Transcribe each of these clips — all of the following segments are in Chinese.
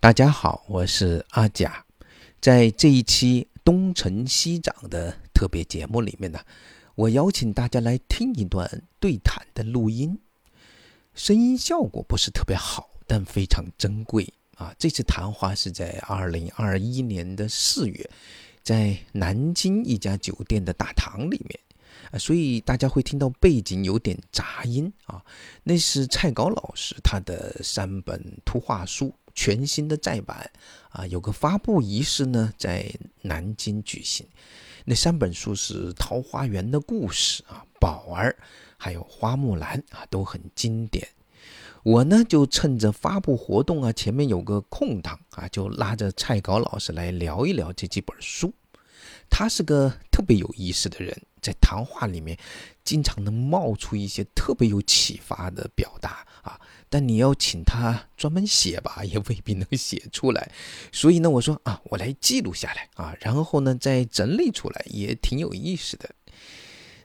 大家好，我是阿甲，在这一期东成西长的特别节目里面呢，我邀请大家来听一段对谈的录音，声音效果不是特别好，但非常珍贵啊。这次谈话是在二零二一年的四月，在南京一家酒店的大堂里面。啊，所以大家会听到背景有点杂音啊，那是蔡高老师他的三本图画书全新的再版啊，有个发布仪式呢在南京举行。那三本书是《桃花源的故事》啊，《宝儿》还有《花木兰》啊，都很经典。我呢就趁着发布活动啊，前面有个空档啊，就拉着蔡稿老师来聊一聊这几本书。他是个特别有意思的人。在谈话里面，经常能冒出一些特别有启发的表达啊，但你要请他专门写吧，也未必能写出来。所以呢，我说啊，我来记录下来啊，然后呢再整理出来，也挺有意思的。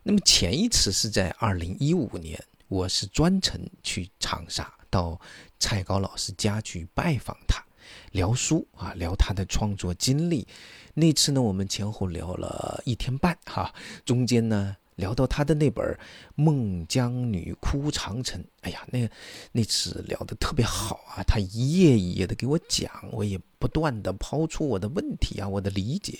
那么前一次是在二零一五年，我是专程去长沙到蔡高老师家去拜访他，聊书啊，聊他的创作经历。那次呢，我们前后聊了一天半，哈，中间呢聊到他的那本《孟姜女哭长城》，哎呀，那那次聊得特别好啊，他一页一页的给我讲，我也不断的抛出我的问题啊，我的理解，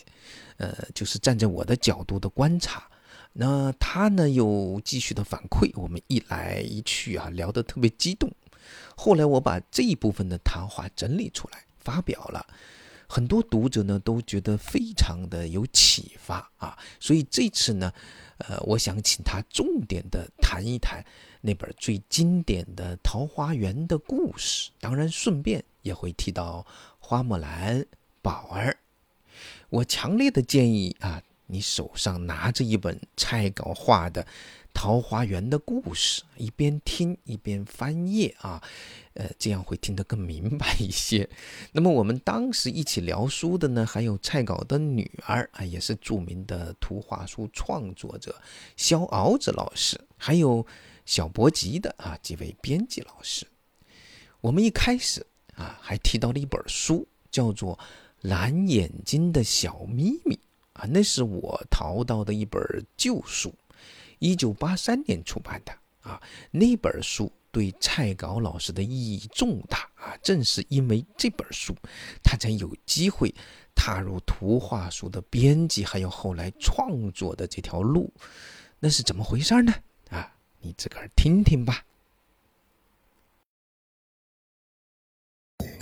呃，就是站在我的角度的观察，那他呢又继续的反馈，我们一来一去啊，聊得特别激动。后来我把这一部分的谈话整理出来，发表了。很多读者呢都觉得非常的有启发啊，所以这次呢，呃，我想请他重点的谈一谈那本最经典的《桃花源的故事》，当然顺便也会提到花木兰、宝儿。我强烈的建议啊，你手上拿着一本蔡稿画的。桃花源的故事，一边听一边翻页啊，呃，这样会听得更明白一些。那么我们当时一起聊书的呢，还有蔡稿的女儿啊，也是著名的图画书创作者肖敖子老师，还有小博吉的啊几位编辑老师。我们一开始啊，还提到了一本书，叫做《蓝眼睛的小秘密》啊，那是我淘到的一本旧书。一九八三年出版的啊，那本书对蔡稿老师的意义重大啊，正是因为这本书，他才有机会踏入图画书的编辑，还有后来创作的这条路，那是怎么回事呢？啊，你自个儿听听吧。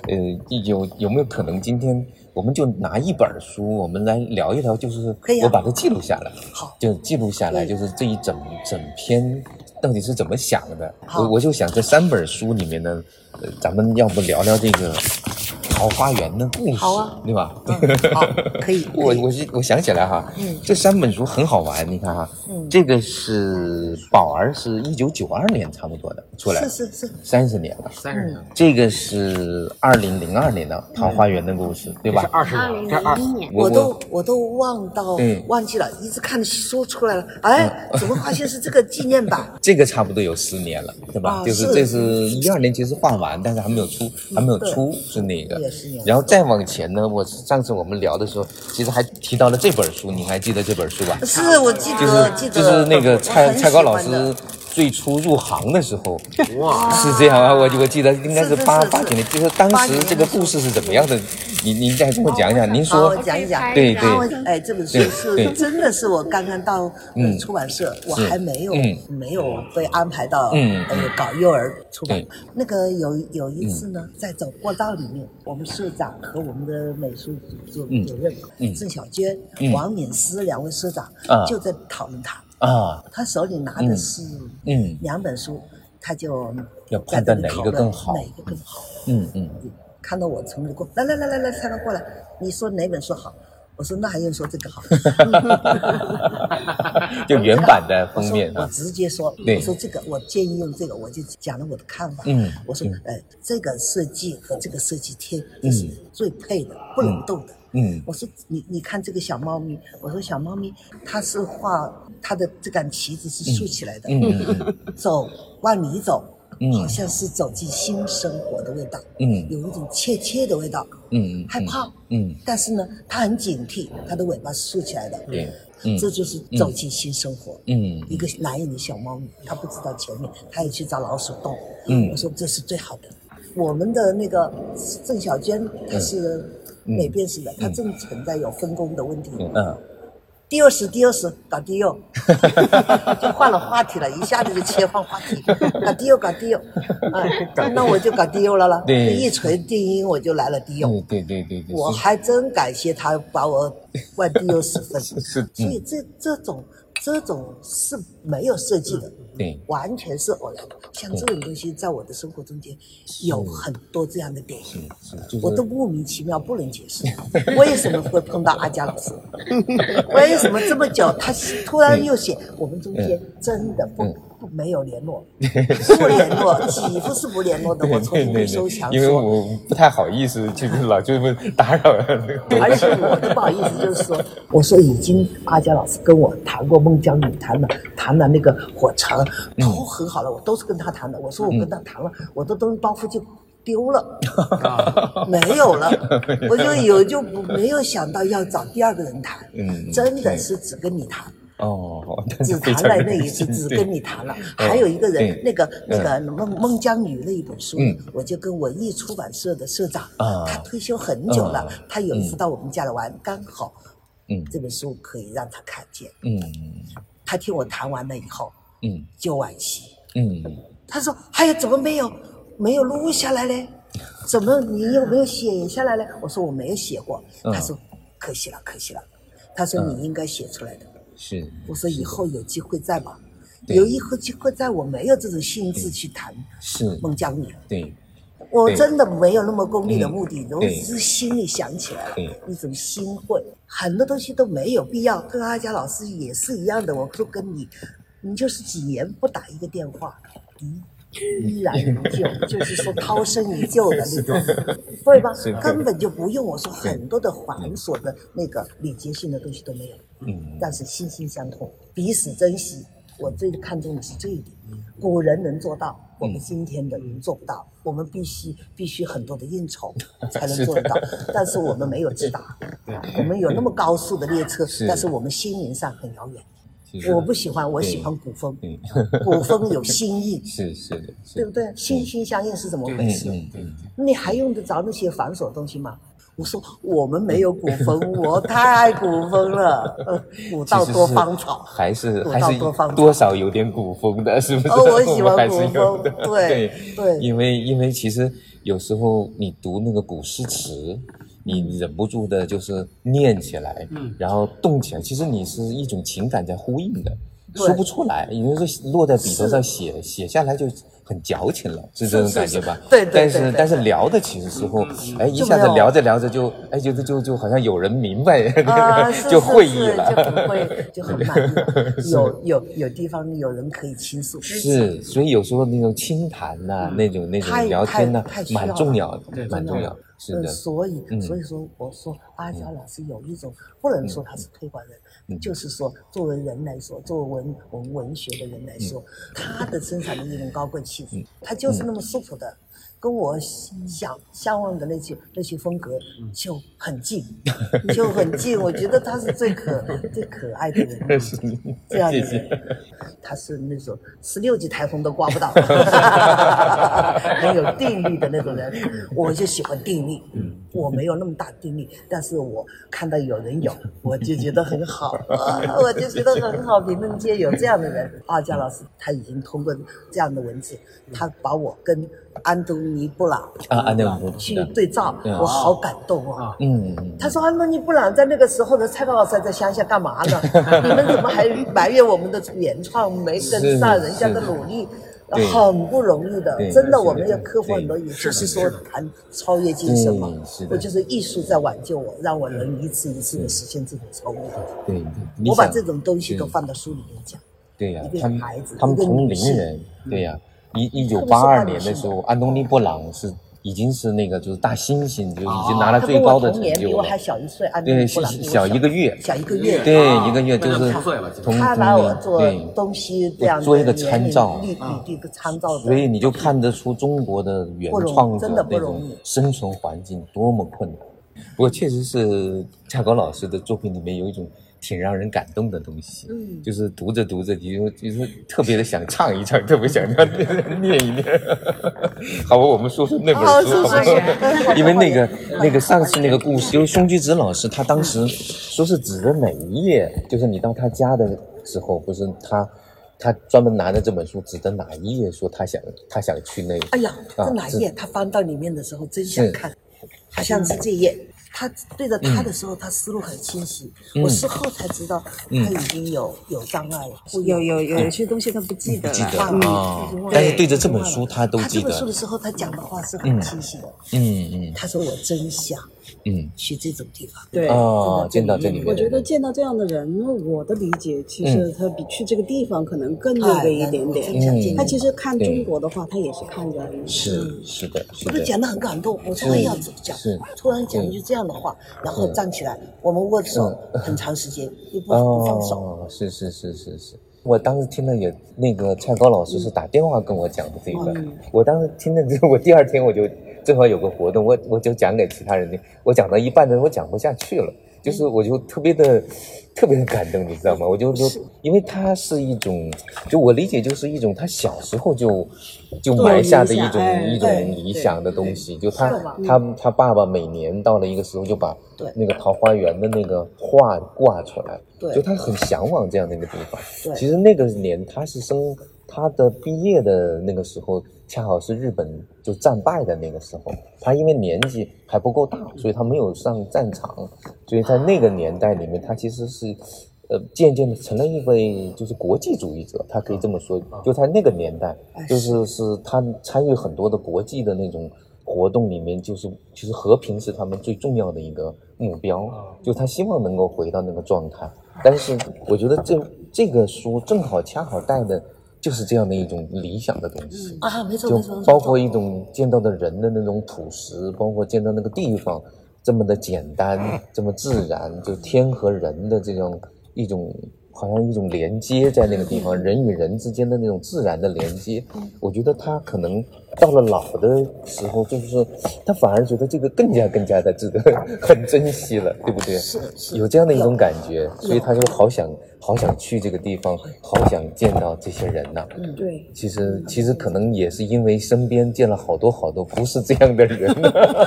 呃，有有没有可能今天我们就拿一本书，我们来聊一聊，就是我把它记录下来，好，就记录下来，就是这一整整篇到底是怎么想的？我我就想这三本书里面呢，呃，咱们要不聊聊这个。桃花源的故事，好啊，对吧？好，可以。我我是我想起来哈，嗯，这三本书很好玩，你看哈，嗯，这个是宝儿，是一九九二年差不多的出来，是是是，三十年了，三十年。这个是二零零二年的桃花源的故事，对吧？二十年，这二年，我都我都忘到忘记了，一直看书出来了，哎，怎么发现是这个纪念版？这个差不多有十年了，对吧？就是这是一二年，其实画完，但是还没有出，还没有出是那个。然后再往前呢，我上次我们聊的时候，其实还提到了这本书，你还记得这本书吧？是我记得，记得，就是那个蔡蔡高老师。最初入行的时候，哇，是这样啊！我我记得应该是八八几年，就是当时这个故事是怎么样的？您您再跟我讲讲。您说，我讲一讲。对对。哎，这本书是真的是我刚刚到出版社，我还没有没有被安排到呃搞幼儿出版。那个有有一次呢，在走过道里面，我们社长和我们的美术组主任郑小娟、王敏思两位社长就在讨论他。啊，他手里拿的是嗯两本书，他就要判断哪一个更好，哪一个更好。嗯嗯，看到我从里过来来来来来，蔡哥过来，你说哪本书好？我说那还用说这个好？就原版的封面我直接说，我说这个我建议用这个，我就讲了我的看法。嗯，我说呃，这个设计和这个设计贴是最配的，不能动的。嗯，我说你你看这个小猫咪，我说小猫咪它是画它的这杆旗子是竖起来的，嗯 走往里走，好像是走进新生活的味道，嗯，有一种怯怯的味道，嗯，害怕，嗯，但是呢，它很警惕，它的尾巴是竖起来的，对，这就是走进新生活，嗯，一个蓝眼的小猫咪，它不知道前面，它也去找老鼠洞，嗯，我说这是最好的。我们的那个郑小娟，她是美编式的，她正存在有分工的问题，嗯。第二十，第二十，搞第二，就换了话题了，一下子就切换话题，搞第二，搞第二，啊，那我就搞第二了了，一锤定音，我就来了第二，对对对对，我还真感谢他把我灌第二十分，所以这这种。这种是没有设计的，对，完全是偶然。像这种东西，在我的生活中间有很多这样的典型，我都莫名其妙不能解释，为什么会碰到阿佳老师？为什么这么久他突然又写？我们中间真的不。没有联络，不联络，几乎是不联络的。我从不收强因为我不太好意思，就是老就是打扰。而且我的不好意思就是说，我说已经阿佳老师跟我谈过孟姜女，谈了谈了那个火城，都很好了，我都是跟他谈的。我说我跟他谈了，我的东西包袱就丢了，没有了，我就有就没有想到要找第二个人谈，嗯真的是只跟你谈。哦，只谈了那一次，只跟你谈了。还有一个人，那个那个《孟孟姜女》那一本书，我就跟文艺出版社的社长，他退休很久了，他有一次到我们家来玩，刚好，嗯，这本书可以让他看见。嗯，他听我谈完了以后，嗯，就惋惜。嗯，他说：“哎呀，怎么没有没有录下来嘞？怎么你有没有写下来嘞？”我说：“我没有写过。”他说：“可惜了，可惜了。”他说：“你应该写出来的。”是，我说以后有机会再吧，有以后机会再，我没有这种心智去谈是孟姜女，对，我真的没有那么功利的目的，我只是心里想起来了，一种心会，很多东西都没有必要。跟阿佳老师也是一样的，我说跟你，你就是几年不打一个电话，嗯。依然如旧，就是说涛声依旧的那种，对吧？根本就不用我说很多的繁琐的那个礼节性的东西都没有。嗯，但是心心相通，彼此珍惜。我最看重的是这一点。古人能做到，我们今天的人做不到。我们必须必须很多的应酬 才能做得到，但是我们没有直达。我们有那么高速的列车，但是我们心灵上很遥远。我不喜欢，我喜欢古风，古风有心意，是是的，对不对？心心相印是怎么回事？你还用得着那些繁琐的东西吗？我说我们没有古风，我太古风了，古道多芳草，还是还是多少有点古风的，是不是？哦，我喜欢 古风，对对，因为因为其实有时候你读那个古诗词。你忍不住的就是念起来，嗯，然后动起来，其实你是一种情感在呼应的，说不出来，也就是落在笔头上写写下来就很矫情了，是这种感觉吧？对对对。但是但是聊的其实时候，哎，一下子聊着聊着就，哎，就就就好像有人明白，就会意了，就很会，就很满意。有有有地方有人可以倾诉。是，所以有时候那种轻谈呐，那种那种聊天呐，蛮重要的，蛮重要。是的，所以所以说，我说阿娇老师有一种不能说他是推广人，就是说作为人来说，作为文文文学的人来说，他的身上的一种高贵气质，他就是那么舒服的。跟我想向往的那些那些风格就很近，就很近。我觉得他是最可 最可爱的人，这样子。他是那种十六级台风都刮不到，很有定力的那种人。我就喜欢定力，我没有那么大定力，但是我看到有人有，我就觉得很好，我就觉得很好。评论界有这样的人，阿佳老师他已经通过这样的文字，他把我跟。安东尼布朗啊，安东尼去对照，我好感动啊！嗯，他说安东尼布朗在那个时候的蔡老师在乡下干嘛呢？你们怎么还埋怨我们的原创没跟上人家的努力？很不容易的，真的，我们要克服很多，也就是说谈超越精神嘛。我就是艺术在挽救我，让我能一次一次的实现这种超越。对，我把这种东西都放到书里面讲。对呀，他们他们同龄人，对呀。一一九八二年的时候，安东尼布朗是已经是那个就是大猩猩，就已经拿了最高的成就了。比我还小一岁，对，小小一个月，小一个月，对，一个月就是他拿我做东西这样做一个参照，立一个参照，所以你就看得出中国的原创者那种生存环境多么困难。不过确实是恰高老师的作品里面有一种。挺让人感动的东西，嗯，就是读着读着，你就就是特别的想唱一唱，特别想念 念一念。好吧，我们说说那本书，好 不因为那个那个上次那个故事，因为松居直老师他当时说是指的哪一页？就是你到他家的时候，不是他他专门拿着这本书指的哪一页？说他想他想去那。哎呀，这哪一页？他翻到里面的时候，真想看，好像是这一页。他对着他的时候，他思路很清晰。我事后才知道，他已经有有障碍了，有有有些东西他不记得了。但是对着这本书，他都记得。他这本书的时候，他讲的话是很清晰的。嗯嗯。他说：“我真想。”嗯，去这种地方，对哦，见到这里面，我觉得见到这样的人，我的理解其实他比去这个地方可能更那个一点点。他其实看中国的话，他也是看人，是是的，不是讲的很感动。我突然要讲，突然讲一句这样的话，然后站起来，我们握手很长时间，又不不放手。是是是是是，我当时听了也那个蔡高老师是打电话跟我讲的这一段，我当时听了之后，我第二天我就。正好有个活动，我我就讲给其他人听。我讲到一半的时候，我讲不下去了，就是我就特别的特别的感动，你知道吗？我就说，因为他是一种，就我理解就是一种他小时候就就埋下的一种一种理想的东西。就他他他爸爸每年到了一个时候就把那个桃花源的那个画挂出来，就他很向往这样的一个地方。其实那个年他是生他的毕业的那个时候。恰好是日本就战败的那个时候，他因为年纪还不够大，所以他没有上战场，所以在那个年代里面，他其实是，呃，渐渐的成了一位就是国际主义者，他可以这么说。就在那个年代，就是是他参与很多的国际的那种活动里面，就是其实和平是他们最重要的一个目标，就他希望能够回到那个状态。但是我觉得这这个书正好恰好带的。就是这样的一种理想的东西啊，没错没错，包括一种见到的人的那种朴实，包括见到那个地方这么的简单，这么自然，就天和人的这种一种。好像一种连接在那个地方，人与人之间的那种自然的连接，我觉得他可能到了老的时候，就是他反而觉得这个更加更加的值得 很珍惜了，对不对？是是，有这样的一种感觉，所以他就好想好想去这个地方，好想见到这些人呐。嗯，对。其实其实可能也是因为身边见了好多好多不是这样的人，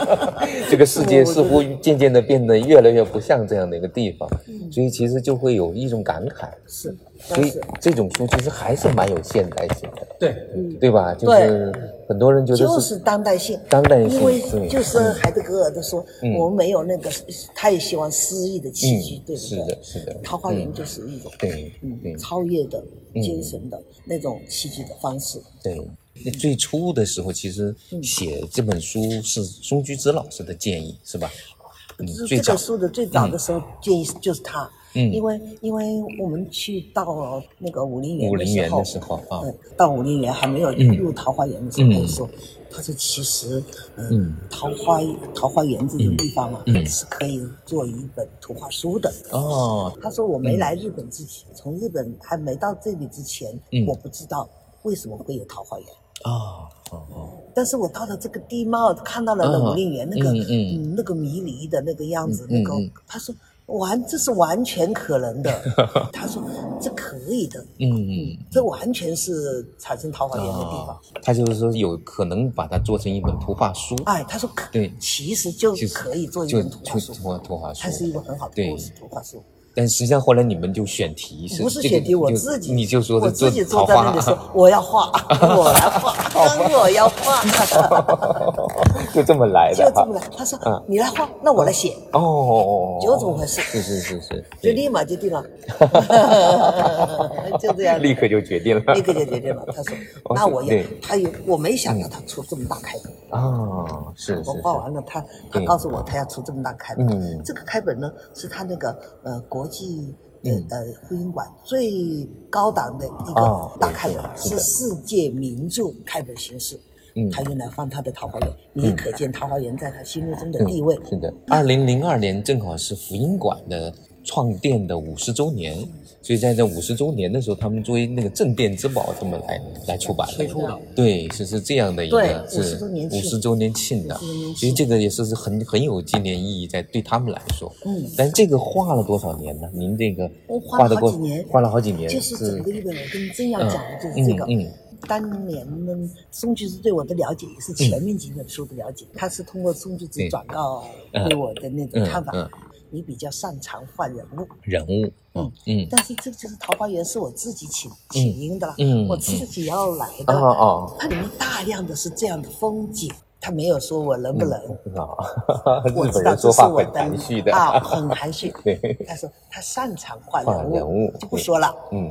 这个世界似乎渐渐的变得越来越不像这样的一个地方，所以其实就会有一种感慨。是，所以这种书其实还是蛮有现代性的，对，对吧？就是很多人觉得就是当代性，当代性，因为就是海德格尔都说，我们没有那个，他也喜欢诗意的气质，对不对？是的，是的。桃花源就是一种，对，嗯，超越的精神的那种戏剧的方式。对，那最初的时候，其实写这本书是松居之老师的建议，是吧？这个书的最早的时候建议就是他。嗯，因为因为我们去到那个武陵源的时候，啊，到武陵源还没有入桃花源的时候，他说，他说其实，嗯，桃花桃花源这个地方啊，是可以做一本图画书的。哦，他说我没来日本之前，从日本还没到这里之前，我不知道为什么会有桃花源。哦哦哦！但是我到了这个地貌，看到了那武陵源那个嗯那个迷离的那个样子，那个他说。完，这是完全可能的。他说这可以的，嗯嗯，这完全是产生桃花源的地方。他就是说有可能把它做成一本图画书。哎，他说可，对，其实就可以做一本图画书。图画书，它是一本很好的故事图画书。但实际上后来你们就选题是不是选题？我自己你就说我自己坐在那里说我要画，我来画，我要画，就这么来的。就这么来。他说你来画，那我来写。哦，就这么回事。是是是是，就立马就定了。就这样，立刻就决定了。立刻就决定了。他说那我要，他有我没想到他出这么大开本。啊，是我画完了，他他告诉我他要出这么大开本。嗯，这个开本呢是他那个呃国际的呃婚姻馆最高档的一个大开本，是世界名著开本形式。嗯他用来放他的桃花源，你可见桃花源在他心目中的地位。是的，二零零二年正好是福音馆的创店的五十周年。所以在这五十周年的时候，他们作为那个镇店之宝这么来来出版的，对，是是这样的一个是五十周年庆的，其实这个也是是很很有纪念意义在对他们来说。嗯，但这个画了多少年呢？您这个画了好几年，画了好几年，就是整个日本。我跟你正要讲的就是这个。嗯，当年呢，宋居士对我的了解也是前面几本书的了解，他是通过宋居士转告对我的那种看法。你比较擅长画人物，人物，嗯嗯，但是这个就是桃花源是我自己请请缨的了，嗯，我自己要来的，哦哦，它里面大量的是这样的风景。他没有说我能不能，我知道。这是我的啊，很含蓄。对，他说他擅长画人物，就不说了。嗯，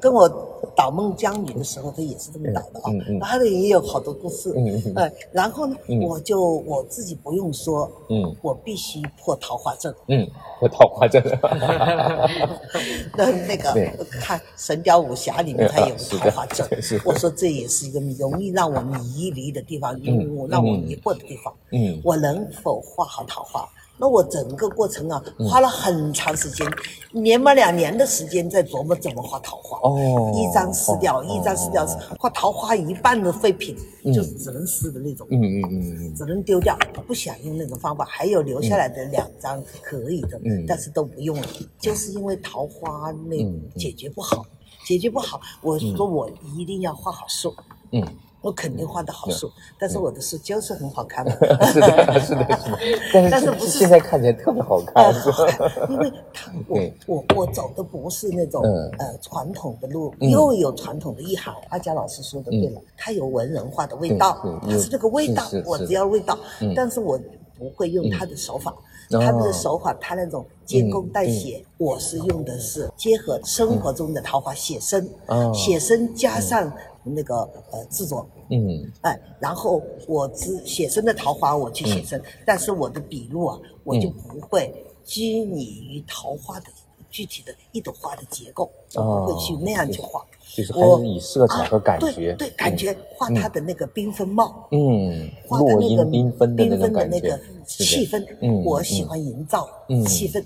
跟我导孟姜女的时候，他也是这么导的啊。嗯嗯，他的也有好多故事。嗯然后呢，我就我自己不用说，嗯，我必须破桃花阵。嗯，破桃花阵。那那个看《神雕武侠》里面，他有桃花阵。我说这也是一个容易让我迷离的地方，因为我让我。迷惑的地方，嗯，我能否画好桃花？那我整个过程啊，花了很长时间，年满两年的时间在琢磨怎么画桃花。哦，一张撕掉，一张撕掉，画桃花一半的废品，就是只能撕的那种。嗯嗯嗯只能丢掉，不想用那种方法。还有留下来的两张可以的，嗯，但是都不用了，就是因为桃花那解决不好，解决不好，我说我一定要画好树。嗯。我肯定画的好素，但是我的树就是很好看的。是的，是的，是的。但是不是现在看起来特别好看？因为它我我我走的不是那种呃传统的路，又有传统的意涵。阿佳老师说的对了，它有文人画的味道，它是这个味道，我只要味道，但是我不会用他的手法，他的手法，他那种接工带写，我是用的是结合生活中的桃花写生，写生加上。那个呃制作，嗯，哎，然后我只写生的桃花我去写生，但是我的笔录啊，我就不会拘泥于桃花的具体的一朵花的结构，我不会去那样去画，就是还是以色彩和感觉，对感觉画它的那个缤纷貌，嗯，画的那个缤纷的那个气氛，嗯，我喜欢营造气氛。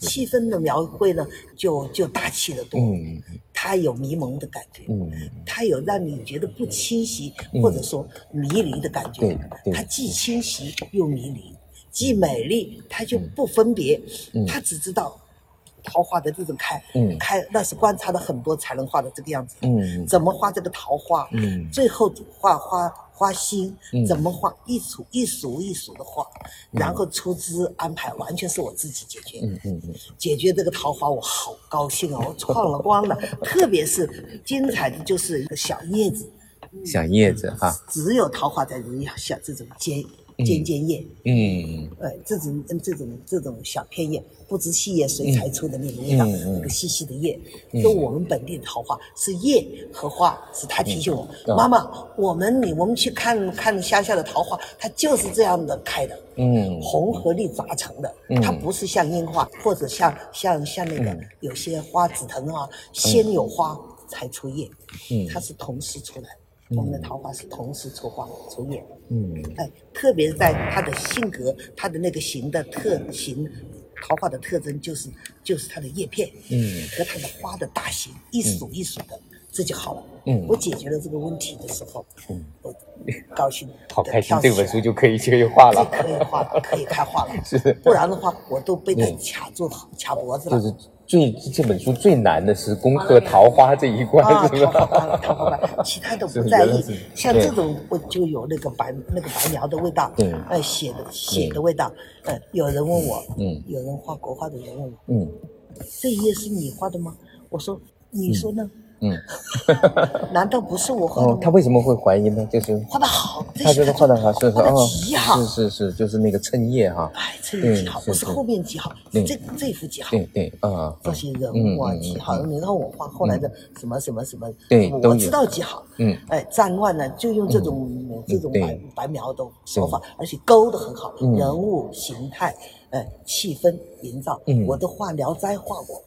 气氛的描绘呢，就就大气的多，它有迷蒙的感觉，它有让你觉得不清晰或者说迷离的感觉，它既清晰又迷离，既美丽它就不分别，它只知道桃花的这种开，开那是观察了很多才能画的这个样子，怎么画这个桃花，最后画花。花心怎么画？一簇一数一数的画，然后出资安排，完全是我自己解决。嗯嗯嗯，解决这个桃花，我好高兴哦！我创了光了，特别是精彩的就是一个小叶子，小叶子哈，只有桃花才有小这种尖。尖尖叶，嗯，呃，这种这种这种小片叶，不知细叶谁裁出的那种味道，那个细细的叶，就我们本地的桃花是叶和花，是他提醒我，妈妈，我们你我们去看看乡下的桃花，它就是这样的开的，嗯，红和绿杂成的，它不是像樱花或者像像像那个有些花紫藤啊，先有花才出叶，嗯，它是同时出来。我们的桃花是同时出花出叶，嗯，哎，特别在它的性格，它的那个形的特形，桃花的特征就是就是它的叶片，嗯，和它的花的大型一数一数的，这就好了。嗯，我解决了这个问题的时候，嗯，我高兴，好开心，这本书就可以可以画了，可以画了，可以开画了。是，不然的话，我都被它卡住卡脖子了。最这本书最难的是攻克桃花这一关，是吧？桃花桃花关，其他都不在意。像这种，我就有那个白那个白描的味道，嗯，呃，写的写的味道。嗯，有人问我，嗯，有人画国画的人问我，嗯，这一页是你画的吗？我说，你说呢？嗯，难道不是我画的？他为什么会怀疑呢？就是画的好，他觉得画的好，是是好，是是是，就是那个衬叶哈，哎，衬叶极好，不是后面极好，这这幅极好，对对啊，这些人物啊极好，你让我画后来的什么什么什么，对，我知道极好，嗯，哎，战乱呢就用这种这种白白描的手法，而且勾的很好，人物形态。哎，气氛营造，我都画《聊斋》画过，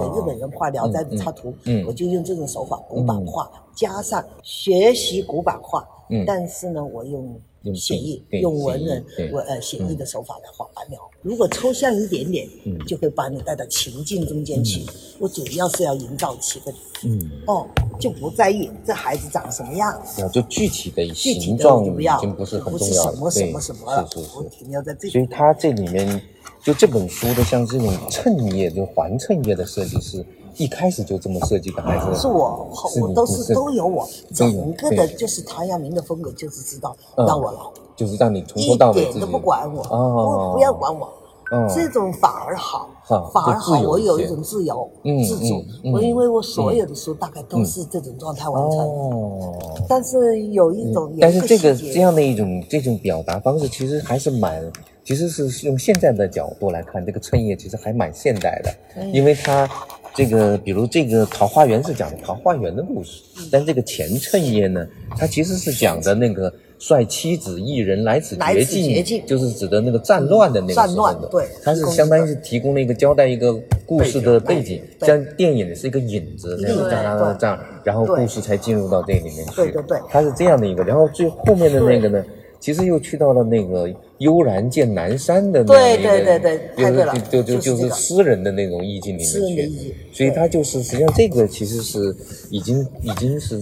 给日本人画《聊斋》的插图，我就用这种手法，古板画加上学习古板画，嗯，但是呢，我用写意，用文人文呃写意的手法来画白描。如果抽象一点点，嗯，就会把你带到情境中间去。我主要是要营造气氛，嗯，哦，就不在意这孩子长什么样，要就具体的形状已经不是很重要了，对，什么什么了，是是是，停留在这。所以他这里面就这本书的像这种衬页，就环衬页的设计是。一开始就这么设计的，还是是我，我都是都有我整个的，就是唐阳明的风格，就是知道让我来，就是让你从头到尾一点都不管我，不不要管我，这种反而好，反而好，我有一种自由自主。我因为我所有的书大概都是这种状态完成，但是有一种，但是这个这样的一种这种表达方式，其实还是蛮，其实是用现在的角度来看，这个衬叶其实还蛮现代的，因为它。这个，比如这个《桃花源》是讲的桃花源的故事，但这个前衬页呢，它其实是讲的那个率妻子一人来此绝境，就是指的那个战乱的那个战乱，对，它是相当于是提供了一个交代一个故事的背景，像电影是一个影子，这样这样，然后故事才进入到这里面去，对对对，它是这样的一个，然后最后面的那个呢？其实又去到了那个悠然见南山的那对对对对，太对了，就就就是诗人的那种意境里面去，所以他就是实际上这个其实是已经已经是。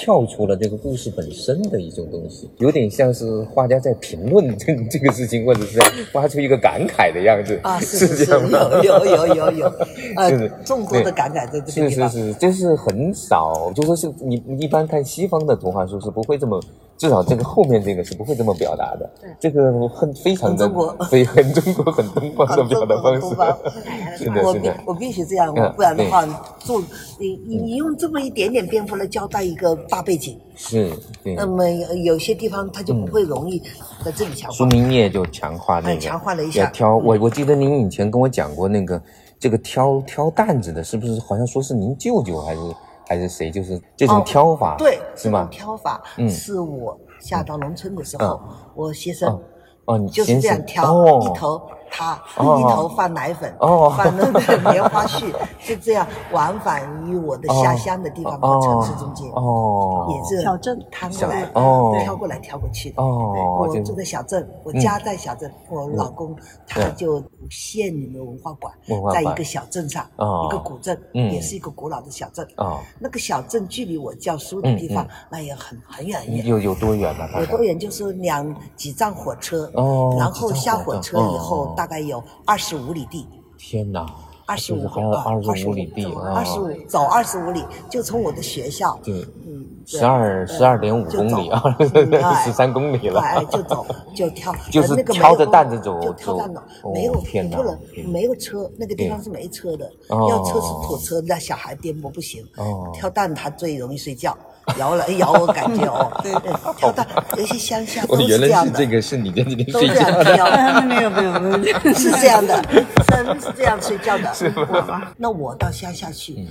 跳出了这个故事本身的一种东西，有点像是画家在评论这这个事情，或者是 发出一个感慨的样子啊，是 是是，有有有有有，呃，众多的感慨在这个地方，是是是，就是很少，就说是你你一般看西方的图画书是不会这么，至少这个后面这个是不会这么表达的，对，这个很非常的非 很中国很东方的表达方式，是的，是的，我必须这样，不然的话，做你你你用这么一点点篇幅来交代一个。大背景是，那么有些地方它就不会容易在这里强化。书名页就强化那个，强化了一下。挑我我记得您以前跟我讲过那个这个挑挑担子的，是不是好像说是您舅舅还是还是谁？就是这种挑法，对，是吗？挑法是我下到农村的时候，我先生哦，就是这样挑一头。他一头放奶粉，哦放那个棉花絮，就这样往返于我的下乡的地方和城市中间，哦也是小镇摊过来，哦挑过来挑过去的。哦我住在小镇，我家在小镇，我老公他就县里的文化馆，在一个小镇上，一个古镇，也是一个古老的小镇。哦那个小镇距离我教书的地方，那也很很远远。有有多远呢？有多远？就是两几站火车，然后下火车以后。大概有二十五里地，天哪！二十五二十五里地，二十五走二十五里，就从我的学校，对，嗯，十二十二点五公里啊，十三公里了，哎就走就挑，就 是挑着担子走，就挑担子，没有不能没有车，那个地方是没车的，要车是土车，那小孩颠簸不行，挑担他最容易睡觉。摇了摇，我感觉哦，对 对，跳到，有些乡下都是这样的。这个是你跟那边睡觉的，没有没有没有，是这样的，真是这样睡觉的。是吗？那我到乡下去，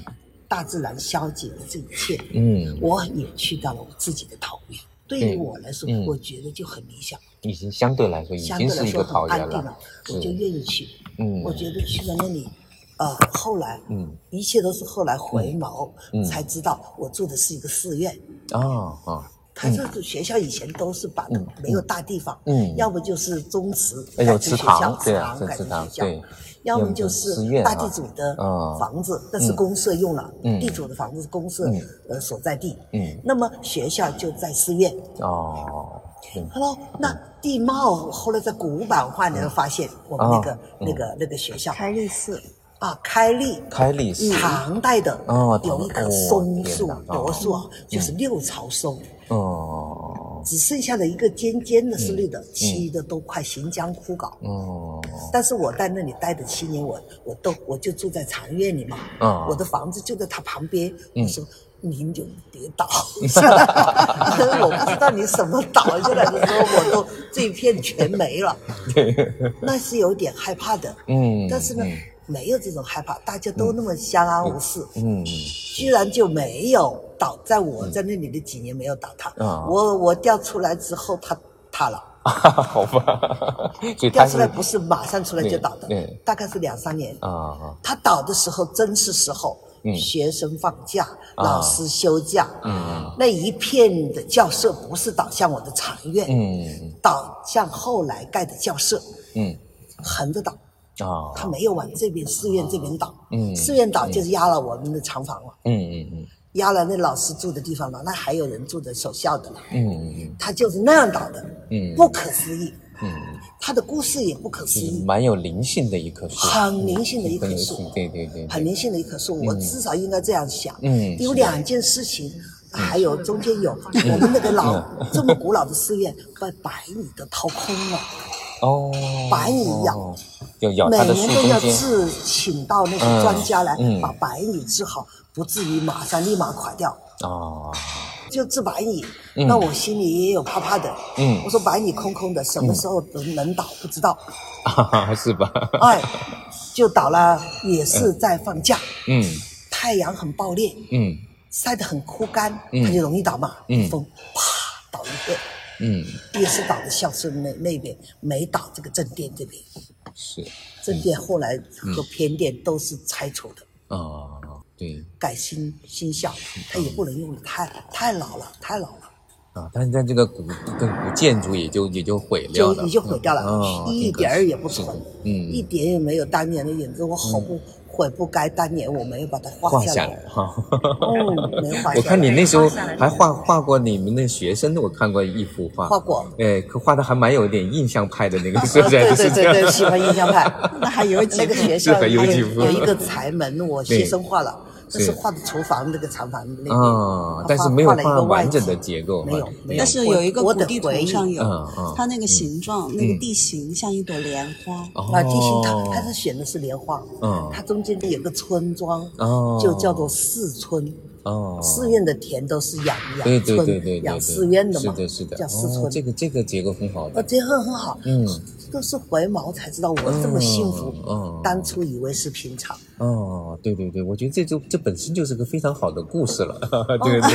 大自然消解了这一切，嗯，我也去到了我自己的桃源。对于我来说，我觉得就很理想。已经相对来说已经是一个桃源了，我就愿意去。嗯，我觉得去了那里。呃，后来，嗯，一切都是后来回眸，才知道我住的是一个寺院。啊啊，他这学校以前都是把没有大地方，嗯，要不就是宗祠改成学校，祠堂改成学校，要么就是大地主的房子，那是公社用了，地主的房子是公社呃所在地，嗯，那么学校就在寺院。哦，Hello，那地貌后来在古版画里头发现，我们那个那个那个学校开立寺。啊，开立，开立是唐代的，哦，有一棵松树，柏树啊，就是六朝松，哦，只剩下的一个尖尖的是绿的，其余的都快行将枯槁，哦，但是我在那里待的七年，我我都我就住在禅院里嘛，我的房子就在它旁边，我说您就别倒，我不知道你什么倒下来的时候，我都这一片全没了，那是有点害怕的，嗯，但是呢。没有这种害怕，大家都那么相安无事。嗯，居然就没有倒，在我在那里的几年没有倒塌。我我掉出来之后，它塌了。好吧，掉出来不是马上出来就倒的，大概是两三年。啊他倒的时候真是时候，学生放假，老师休假，嗯，那一片的校舍不是倒向我的长院，嗯，倒向后来盖的校舍，嗯，横着倒，啊，他没有往这边寺院这边倒，嗯，寺院倒就是压了我们的厂房了，嗯嗯嗯，压了那老师住的地方了，那还有人住的守孝的了，嗯嗯嗯，他就是那样倒的，嗯，不可思议。嗯，他的故事也不可思议，蛮有灵性的一棵树，很灵性的一棵树，对对对，很灵性的一棵树。我至少应该这样想。嗯，有两件事情，还有中间有我们那个老这么古老的寺院被白蚁都掏空了。哦，白蚁咬，每年都要治，请到那些专家来把白蚁治好，不至于马上立马垮掉。哦。就治白蚁，那我心里也有怕怕的。嗯，我说白蚁空空的，什么时候能能倒不知道。啊，是吧？哎，就倒了，也是在放假。嗯，太阳很暴烈。嗯，晒得很枯干，它就容易倒嘛。嗯，风啪倒一片。嗯，也是倒的孝顺那那边，没倒这个正殿这边。是。正殿后来和偏殿都是拆除的。哦。对，改新新校，它也不能用了，太太老了，太老了。啊，但是在这个古跟古建筑也就也就毁掉了，也就毁掉了，一点儿也不存，嗯，一点也没有当年的影子。我好不。悔不该当年我没有把它画下来哈。哦，没画下来。我看你那时候还画画过你们那学生，我看过一幅画。画过。哎，可画的还蛮有点印象派的那个 是不是对对对对，喜欢印象派。那还有几个学校有有一个柴门，我学生画了。这是画的厨房那个长房那边，啊，但是没有画完整的结构，没有，但是有一个古地图上有，它那个形状，那个地形像一朵莲花，啊，地形它它是选的是莲花，嗯，它中间有个村庄，哦，就叫做寺村。哦，寺院的田都是养养村养寺院的嘛，是的，是的，叫寺村。这个这个结构很好，呃，结构很好，嗯，都是回眸才知道我这么幸福，嗯，当初以为是平常。哦，对对对，我觉得这就这本身就是个非常好的故事了，对 对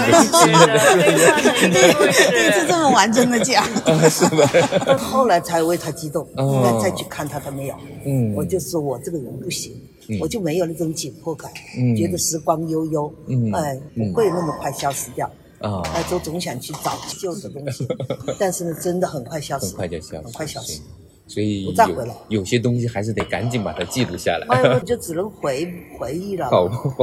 对，第一次这么完整的讲，是的，后来才为他激动，再再去看他，他没有，嗯，我就说我这个人不行。我就没有那种紧迫感，觉得时光悠悠，哎，不会那么快消失掉。啊！哎，都总想去找旧的东西，但是呢，真的很快消失，很快就消失，很快消失。所以不再回来，有些东西还是得赶紧把它记录下来。哎，就只能回回忆了，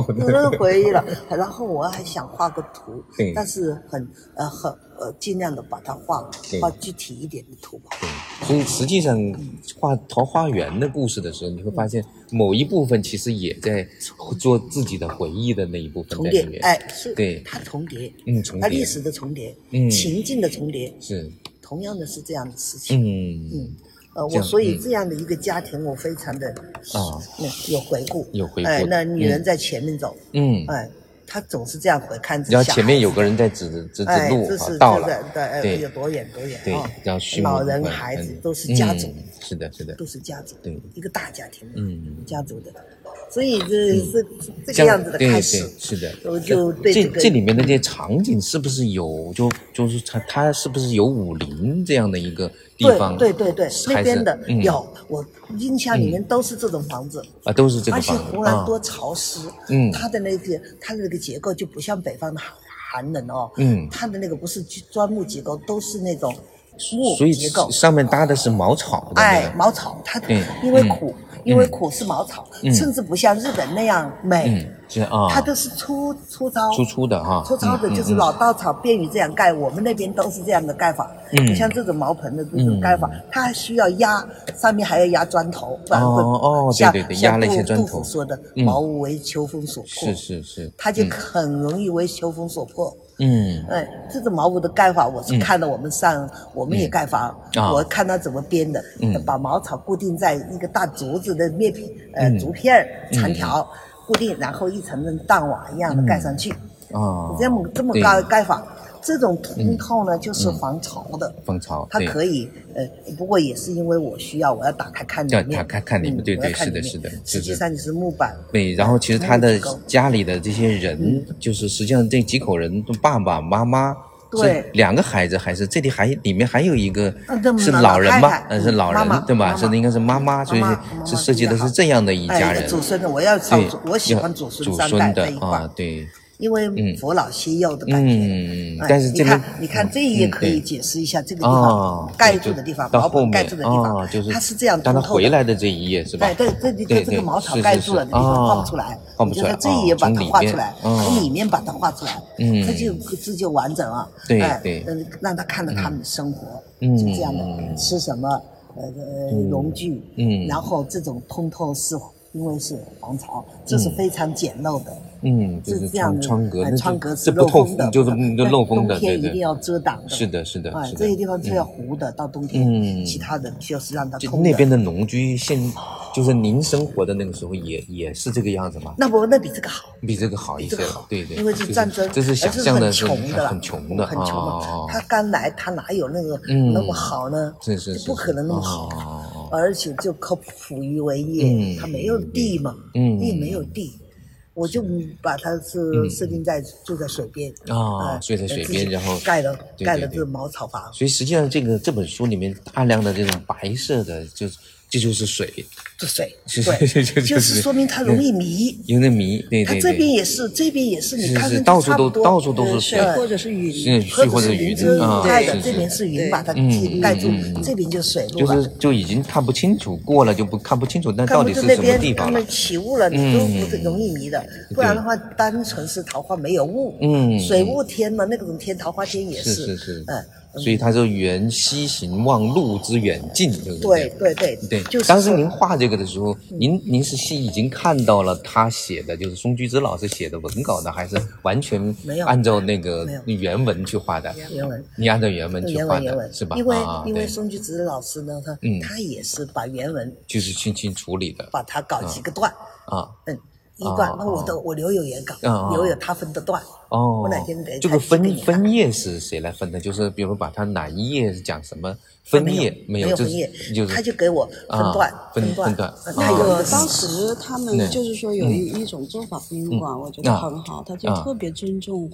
只能回忆了。然后我还想画个图，但是很呃很呃尽量的把它画画具体一点的图吧。对，所以实际上画桃花源的故事的时候，你会发现某一部分其实也在做自己的回忆的那一部分重叠。哎，是，对，它重叠，嗯，重叠，它历史的重叠，嗯，情境的重叠，是，同样的是这样的事情，嗯嗯。呃，我所以这样的一个家庭，我非常的啊，有回顾，有回顾。哎，那女人在前面走，嗯，哎，她总是这样回看着。然后前面有个人在指指指路，到了，对，对，有多远多远啊？老人孩子都是家族，是的，是的，都是家族，对，一个大家庭，嗯，家族的。所以这是这个样子的开始，是的，我就对这这里面的这些场景是不是有就就是它它是不是有武林这样的一个地方？对对对对，那边的有，我印象里面都是这种房子。啊，都是这种房子。而且湖南多潮湿，嗯，它的那个它的那个结构就不像北方的寒寒冷哦，嗯，它的那个不是砖木结构，都是那种木结构，上面搭的是茅草，哎，茅草，它因为苦。因为苦是茅草，甚至不像日本那样美，是啊，它都是粗粗糙、粗粗的哈，粗糙的，就是老稻草便于这样盖。我们那边都是这样的盖法，不像这种茅棚的这种盖法，它还需要压，上面还要压砖头，不然会像像杜杜甫说的“茅屋为秋风所破”，是是是，它就很容易为秋风所破。嗯，哎，这种茅屋的盖法，我是看了我们上，我们也盖房，我看他怎么编的，把茅草固定在一个大竹子的面片，呃，竹片儿长条固定，然后一层层蛋瓦一样的盖上去，啊，这么这么高盖法。这种通透呢，就是防潮的。防潮，它可以，呃，不过也是因为我需要，我要打开看里面。打开看里面，对对，是的，是的。实际上就是木板。对，然后其实他的家里的这些人，就是实际上这几口人，爸爸妈妈对，两个孩子还是这里还里面还有一个是老人吧？呃，是老人对吧？是应该是妈妈，所以是设计的是这样的一家人。祖孙的，我要对，我喜欢祖孙三代的啊，对。因为佛老携幼的感觉，嗯但是你看，你看这一页可以解释一下这个地方盖住的地方，毛宝盖住的地方，它是这样但他回来的这一页是吧？对对，这这这个茅草盖住了的地方画不出来，画不出来。这一页把它画出来，从里面把它画出来，嗯，这就这就完整了。对对，嗯，让他看到他们的生活是这样的，吃什么，呃呃，农具，嗯，然后这种通透是因为是防潮，这是非常简陋的。嗯，就是这样的窗格，窗格是漏风的，就是就漏风的，冬天一定要遮挡的。是的，是的，这些地方是要糊的，到冬天，其他的就是让它通。那边的农居现，就是您生活的那个时候也也是这个样子吗？那不，那比这个好，比这个好一些，对对。因为是战争，这是想象的，是很穷的，很穷的，很穷的。他刚来，他哪有那个那么好呢？是是是，不可能那么好，而且就靠捕鱼为业，他没有地嘛，也没有地。我就把它是设定在住在水边啊，睡在水边，然后盖了盖了这个茅草房。所以实际上这个这本书里面大量的这种白色的就。这就是水，这水，对，就是说明它容易迷，有点迷，对对它这边也是，这边也是，你看是到处都到处都是水，或者是云，或者是云盖的，这边是云把它盖住，这边就水路就是就已经看不清楚，过了就不看不清楚，那到底是什么地方他们起雾了，你都不是容易迷的，不然的话，单纯是桃花没有雾，嗯，水雾天嘛，那种天桃花天也是，是是，嗯。所以他说“缘西行望路之远近”，对不对？对对对对。当时您画这个的时候，您您是是已经看到了他写的，就是松居之老师写的文稿呢，还是完全没有按照那个原文去画的？原文。你按照原文去画的，是吧？因为因为松居之老师呢，他他也是把原文就是轻轻处理的，把它搞几个段啊，嗯。一段，那我都我留有原稿，留有他分的段。哦，我哪天给这个分分页是谁来分的？就是比如把它哪一页是讲什么分页没有？分页，就是他就给我分段分段。那个当时他们就是说有一一种做法，宾馆我觉得很好，他就特别尊重。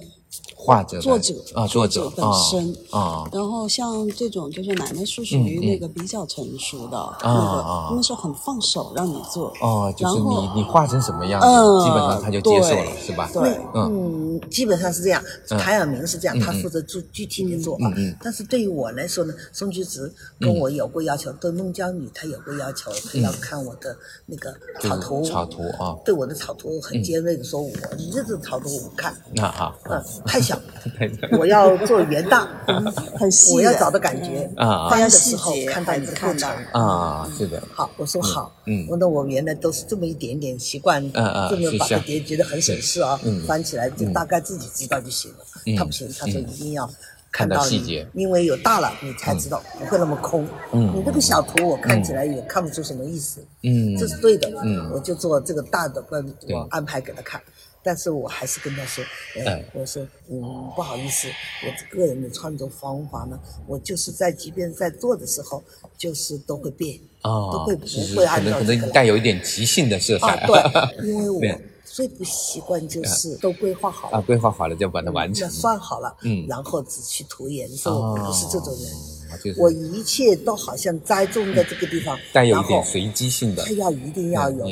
画者作者啊，作者本身啊，然后像这种就是奶奶是属于那个比较成熟的那个，他们是很放手让你做哦，就是你你画成什么样子，基本上他就接受了，是吧？对，嗯，基本上是这样。谭晓明是这样，他负责做具体的做啊。但是对于我来说呢，宋菊直跟我有过要求，对孟姜女他有过要求，他要看我的那个草图，草图啊，对我的草图很尖锐的说，我你这种草图我不看。那好，嗯。太小，我要做圆大，很细，我要找的感觉啊，翻的时候看到你的过程。啊，是的。好，我说好，嗯，我那我原来都是这么一点点习惯，这么把它叠，觉得很省事啊，翻起来就大概自己知道就行了。他不行，他说一定要看到细节，因为有大了你才知道，不会那么空。嗯，你那个小图我看起来也看不出什么意思。嗯，这是对的。嗯，我就做这个大的，我安排给他看。但是我还是跟他说，哎，我说，嗯，不好意思，我个人的创作方法呢，我就是在即便在做的时候，就是都会变，都会不会按照可能可能带有一点即兴的色彩。对，因为我 最不习惯就是都规划好了，啊，规划好了就把它完成，算好了，嗯，然后只去涂颜色，我不是这种人。我一切都好像栽种在这个地方，带有一点随机性的，它要一定要有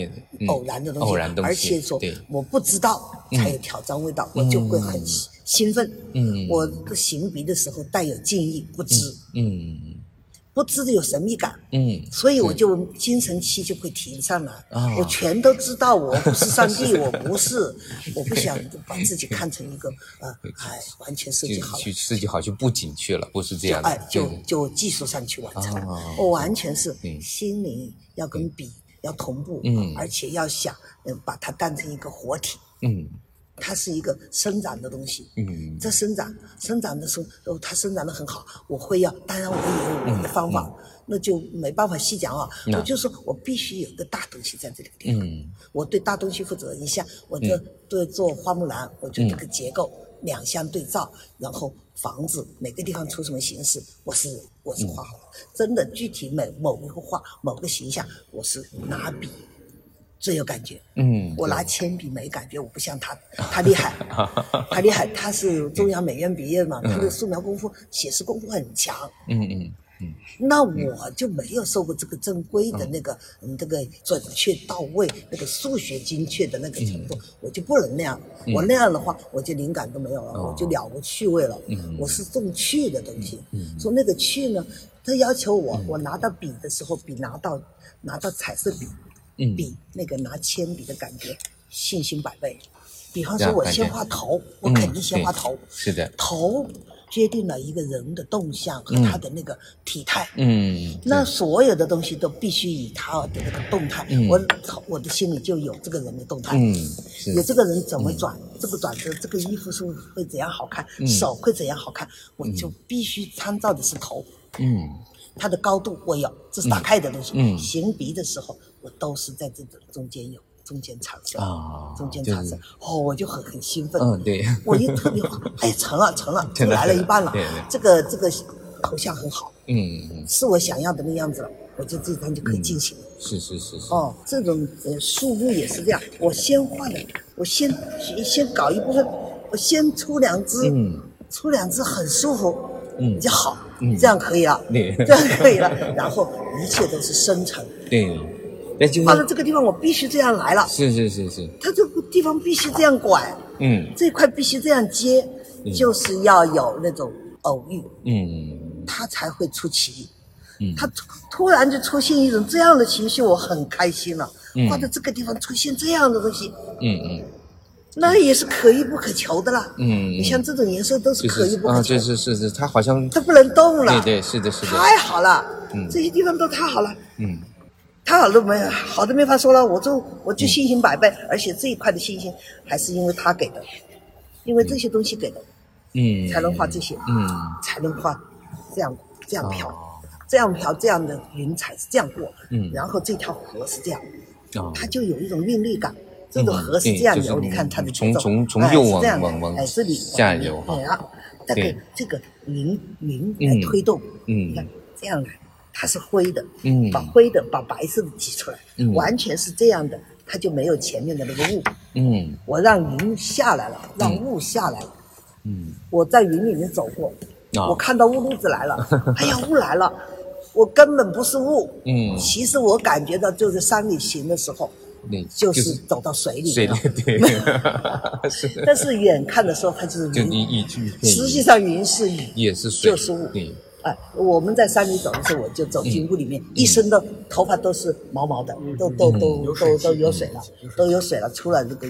偶然的东西，偶然东西，而且说我不知道才有挑战味道，我就会很兴奋。嗯，我行笔的时候带有敬意，不知。嗯。不知的有神秘感，嗯，所以我就精神期就会停上来。我全都知道，我不是上帝，我不是，我不想把自己看成一个呃，哎，完全设计好，去设计好就布景去了，不是这样。哎，就就技术上去完成，我完全是心灵要跟笔要同步，嗯，而且要想嗯把它当成一个活体，嗯。它是一个生长的东西，嗯，这生长生长的时候，哦，它生长的很好，我会要，当然我也有我的方法，那就没办法细讲啊。我就说我必须有个大东西在这个地方，我对大东西负责。你像我这对做花木兰，我就这个结构两相对照，然后房子每个地方出什么形式，我是我是画好了。真的具体每某一幅画某个形象，我是拿笔。最有感觉。嗯，我拿铅笔没感觉，我不像他，他厉害，他厉害，他是中央美院毕业嘛，他的素描功夫、写实功夫很强。嗯嗯。嗯那我就没有受过这个正规的那个，嗯，这个准确到位、那个数学精确的那个程度，我就不能那样。我那样的话，我就灵感都没有了，我就了无趣味了。我是重趣的东西。说那个趣呢，他要求我，我拿到笔的时候，笔拿到拿到彩色笔，比那个拿铅笔的感觉信心百倍。比方说，我先画头，我肯定先画头。是的。头。决定了一个人的动向和他的那个体态，嗯，那所有的东西都必须以他的那个动态，我我的心里就有这个人的动态，嗯，有这个人怎么转，这个转折，这个衣服是会怎样好看，手会怎样好看，我就必须参照的是头，嗯，他的高度我有，这是打开的东西，嗯，行鼻的时候我都是在这个中间有。中间产生啊，中间产生，哦，我就很很兴奋，嗯，对，我就特别慌，哎，成了，成了，就来了一半了，这个这个头像很好，嗯嗯，是我想要的那样子了，我就这张就可以进行。了，是是是是，哦，这种呃树木也是这样，我先画的，我先先搞一部分，我先出两只，嗯，出两只很舒服，嗯，就好，嗯，这样可以了，对，这样可以了，然后一切都是生成，对。到了这个地方，我必须这样来了。是是是是。他这个地方必须这样拐，嗯，这块必须这样接，就是要有那种偶遇，嗯，他才会出奇。意，嗯，他突突然就出现一种这样的情绪，我很开心了。嗯，画到这个地方出现这样的东西，嗯嗯，那也是可遇不可求的啦。嗯，你像这种颜色都是可遇不可求。啊，是是是是，它好像它不能动了。对对，是的是的。太好了，嗯，这些地方都太好了，嗯。太好了没好的没法说了，我就我就信心百倍，而且这一块的信心还是因为他给的，因为这些东西给的，嗯，才能画这些，嗯，才能画这样这样飘，这样飘这样的云彩是这样过，嗯，然后这条河是这样，哦，它就有一种韵律感，这个河是这样流，你看它的从从从右往往往这里下游，哎呀，这个这个云云来推动，嗯，你看这样来。它是灰的，嗯，把灰的把白色的挤出来，嗯，完全是这样的，它就没有前面的那个雾，嗯，我让云下来了，让雾下来了，嗯，我在云里面走过，我看到雾路子来了，哎呀，雾来了，我根本不是雾，嗯，其实我感觉到就是山里行的时候，就是走到水里，水里对，但是远看的时候它就是云，实际上云是雨，也是水，就是雾，哎，我们在山里走的时候，我就走进屋里面，一身的头发都是毛毛的，都都都都都有水了，都有水了，出来这个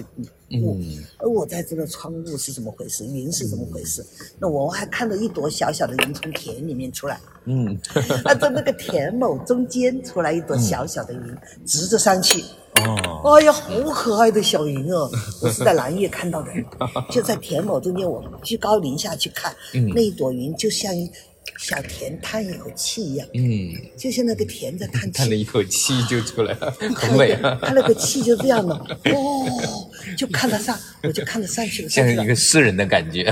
雾。而我在这个窗雾是怎么回事？云是怎么回事？那我还看到一朵小小的云从田里面出来。嗯，啊，在那个田某中间出来一朵小小的云，直着上去。哦，哎呀，好可爱的小云哦！我是在蓝月看到的，就在田某中间，我居高临下去看，那一朵云就像一。小田叹一口气一样，嗯，就像那个田在叹气，叹了一口气就出来了，很美啊。他那个气就这样的，哦，就看得上，我就看得上去了，像一个诗人的感觉。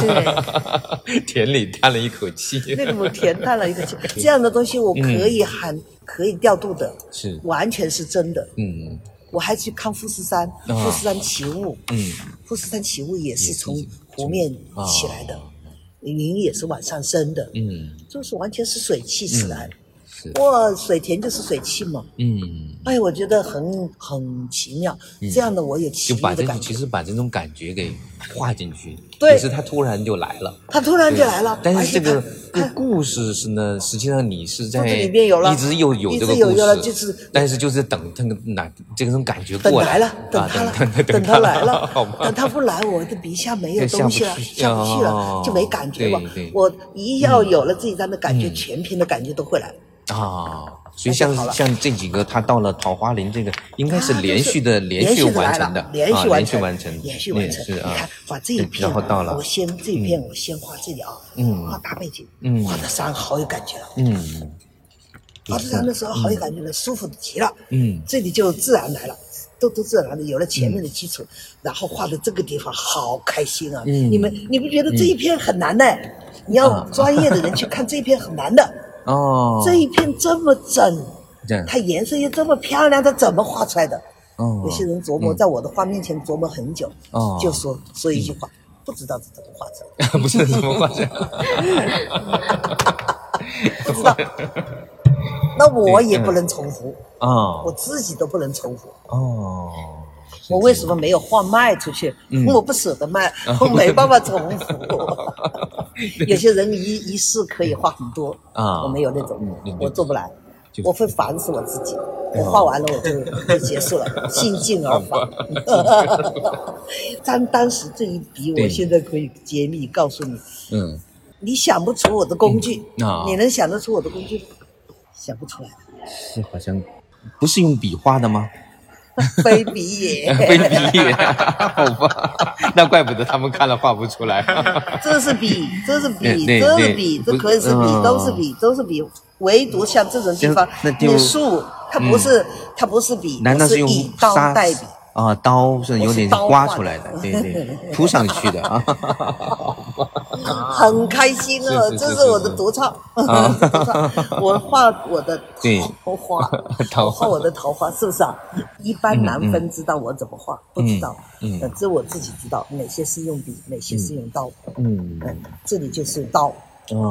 对，田里叹了一口气，那种田叹了一口气，这样的东西我可以喊，可以调度的，是，完全是真的。嗯，我还去看富士山，富士山起雾，嗯，富士山起雾也是从湖面起来的。云也是往上升的，嗯，就是完全是水汽起来，是。哇，水田就是水汽嘛，嗯，哎，我觉得很很奇妙，这样的我有奇妙的感觉，其实把这种感觉给画进去，对，是他突然就来了，他突然就来了，但是这个故事是呢，实际上你是在里面有了，一直又有这个故事，就是，但是就是等他那这种感觉过来。了，等他了，等他来了，等他不来，我的鼻下没有东西了，下不去了，就没感觉了。我一要有了这一张的感觉，全篇的感觉都会来啊。所以像像这几个，他到了桃花林，这个应该是连续的连续完成的，连续完成，连续完成。是啊，你看画这一片，我先这一片我先画这里啊，画大背景，画的山好有感觉了。嗯，画这山的时候好有感觉了，舒服极了。嗯，这里就自然来了，都都自然的，有了前面的基础，然后画的这个地方好开心啊！你们你不觉得这一片很难呢？你要专业的人去看这一片很难的。哦，这一片这么整，它颜色又这么漂亮，它怎么画出来的？有些人琢磨在我的画面前琢磨很久，就说说一句话，不知道是怎么画成，不是怎么画成，不知道。那我也不能重复啊，我自己都不能重复。哦。我为什么没有画卖出去？我不舍得卖，我没办法重复。有些人一一试可以画很多啊，我没有那种，我做不来，我会烦死我自己。我画完了我就就结束了，心静而放。当当时这一笔，我现在可以揭秘告诉你，嗯，你想不出我的工具，你能想得出我的工具？想不出来。是好像不是用笔画的吗？非笔也，非笔也，好吧，那怪不得他们看了画不出来。这是笔，这是笔，这是笔，这可以是笔，都是笔，都是笔，唯独像这种地方，那树它不是，它不是笔，难道是用刀代笔？啊，刀是有点刮出来的，对对，铺上去的。啊，很开心哦，这是我的独创，我画我的桃花，桃画我的桃花是不是啊？一般男分知道我怎么画，不知道，嗯，只有我自己知道哪些是用笔，哪些是用刀，嗯，这里就是刀。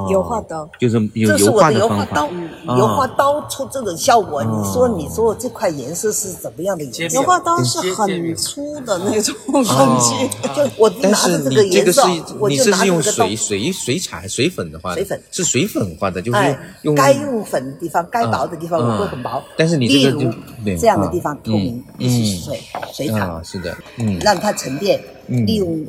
油画刀。就是这是我的油画刀，油画刀出这种效果，你说你说这块颜色是怎么样的颜色？油画刀是很粗的那种工具，就我拿着这个颜色，我就拿这个水水水彩水粉的话，水粉。是水粉画的，就是用该用粉的地方，该薄的地方我会很薄。但是你这个这样的地方透明，是水水彩，是的，嗯，让它沉淀，利用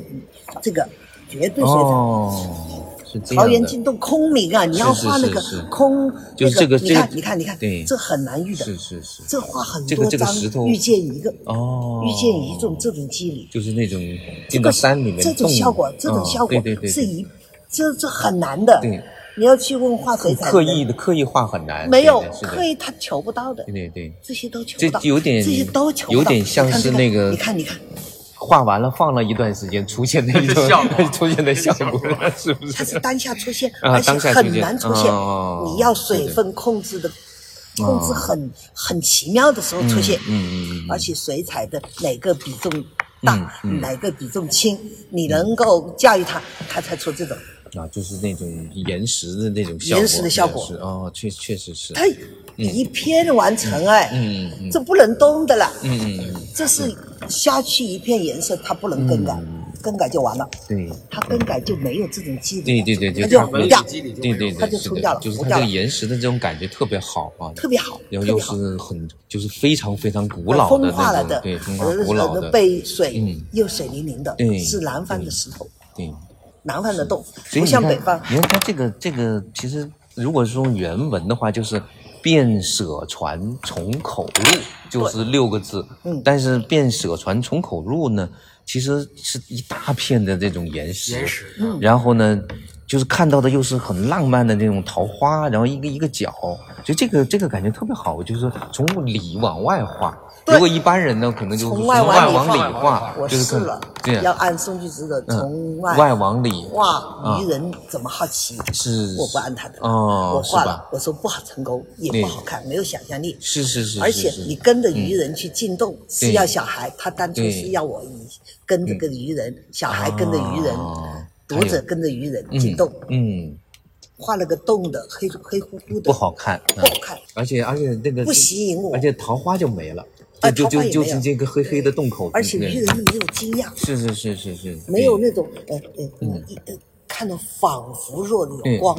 这个绝对水彩。桃源进洞空明啊！你要画那个空，就是这个，你看，你看，你看，这很难遇的。是是是，这画很多张遇见一个哦，遇见一种这种机理，就是那种进到山里面，这种效果，这种效果是一，这这很难的。对，你要去问画水彩，刻意的刻意画很难，没有刻意他求不到的。对对对，这些都求不到，这有点，这些都求不到，有点像是那个，你看你看。画完了，放了一段时间，出现的一种 出现的效果，是不是？它是当下出现，而且很难出现。你要水分控制的，控制很很奇妙的时候出现。嗯嗯嗯。而且水彩的哪个比重大，哪个比重轻，你能够驾驭它，它才出这种。啊，就是那种岩石的那种效果。岩石的效果。哦，确确实是。它一片完成哎，嗯嗯，这不能动的了。嗯这是。下去一片颜色，它不能更改，更改就完了。对，它更改就没有这种肌理。对对对，它就糊掉。对对，它就冲掉了。就是它这个岩石的这种感觉特别好啊，特别好，然后又是很就是非常非常古老的那种，对，风化古老的，被水又水灵灵的，是南方的石头，对，南方的洞，不像北方。你看它这个这个，其实如果是用原文的话，就是。便舍船从口入，就是六个字。嗯，但是便舍船从口入呢，其实是一大片的这种岩石。岩石。嗯。然后呢，就是看到的又是很浪漫的那种桃花，然后一个一个角，就这个这个感觉特别好，就是从里往外画。如果一般人呢，可能就从外往里画，我试了，要按宋句子的从外外往里画鱼人怎么好奇？是，我不按他的，我画了，我说不好成功，也不好看，没有想象力。是是是，而且你跟着鱼人去进洞是要小孩，他当初是要我以跟着个鱼人，小孩跟着鱼人，读者跟着鱼人进洞，嗯。画了个洞的黑黑乎乎的，不好看，不好看，而且而且那个不吸引我，而且桃花就没了，就就就是这个黑黑的洞口，而且渔人没有惊讶，是是是是是，没有那种呃呃一呃看到仿佛若有光，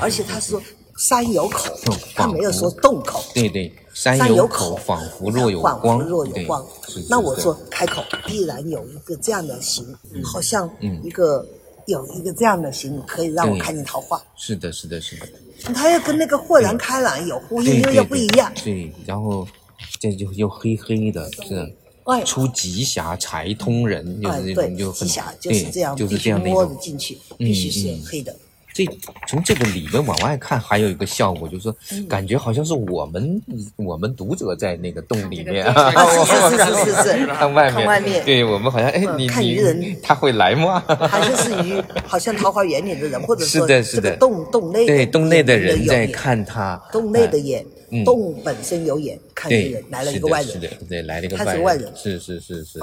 而且他说山有口，他没有说洞口，对对，山有口仿佛若有光，仿佛若有光，那我说开口必然有一个这样的形，好像一个。有一个这样的形，可以让我看见桃花。是的，是的，是的。它要跟那个豁然开朗有呼应，又又不一样。对，然后这就又黑黑的，是。出吉祥财通人，就是那种就很吉祥，就是这样，就是这样摸着进去，必须是黑的。这从这个里面往外看，还有一个效果，就是说感觉好像是我们我们读者在那个洞里面，是是是是，看外面，外面，对我们好像哎，你你他会来吗？好像是鱼，好像桃花源里的人，或者说这个洞洞内对洞内的人在看他，洞内的眼，洞本身有眼，看人来了一个外人，对，来了一个外人，是是是是，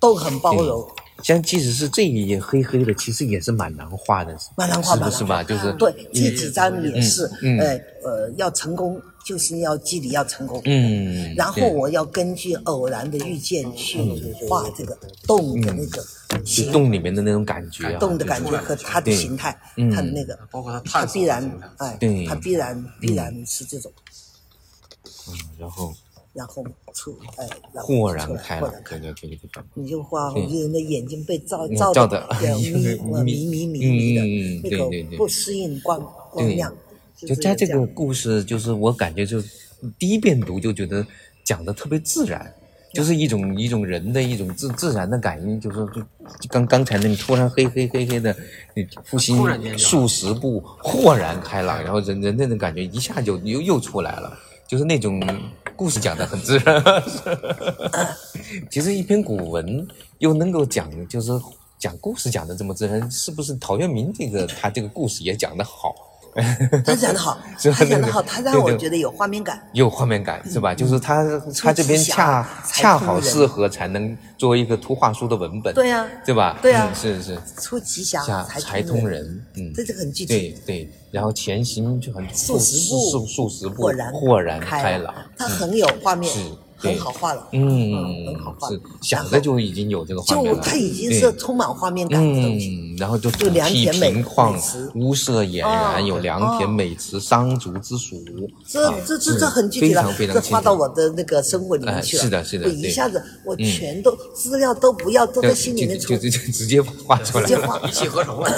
洞很包容。像即使是这一页黑黑的，其实也是蛮难画的，蛮难画，是不是吧？就是对这几张也是，呃呃，要成功就是要肌理要成功，嗯，然后我要根据偶然的遇见去画这个洞的那个洞里面的那种感觉，洞的感觉和它的形态，它的那个，包括它必然，哎，它必然必然是这种，嗯，然后。然后出哎，豁然开朗，对对对对你就画一人的眼睛被照照的 迷迷迷迷迷的，那个不适应光光亮。就他这个故事，就是我感觉就第一遍读就觉得讲的特别自然，就是一种一种人的一种自自然的感应，就是就刚刚才那个突然黑黑黑黑的，你复兴数十步，豁然开朗，然后人人那种感觉一下就又又出来了，就是那种。故事讲的很自然，其实一篇古文又能够讲，就是讲故事讲的这么自然，是不是陶渊明这个他这个故事也讲得好？他讲的好，他讲的好，他让我觉得有画面感，有画面感是吧？就是他他这边恰恰好适合才能作为一个图画书的文本，对呀，对吧？对呀，是是，出奇侠才通人，嗯，这是很具体，对对。然后前行就很数十步，数数十步，豁然开朗，他很有画面。是。很好画了，嗯，很好画，是想着就已经有这个画面了，就它已经是充满画面感的东西，然后就就良田美旷，屋舍俨然，有良田美池，桑竹之属。这这这这很具体了，这画到我的那个生活里面去了，是的，是的，一下子我全都资料都不要，都在心里面就就直接画出来，直接画一气呵成了。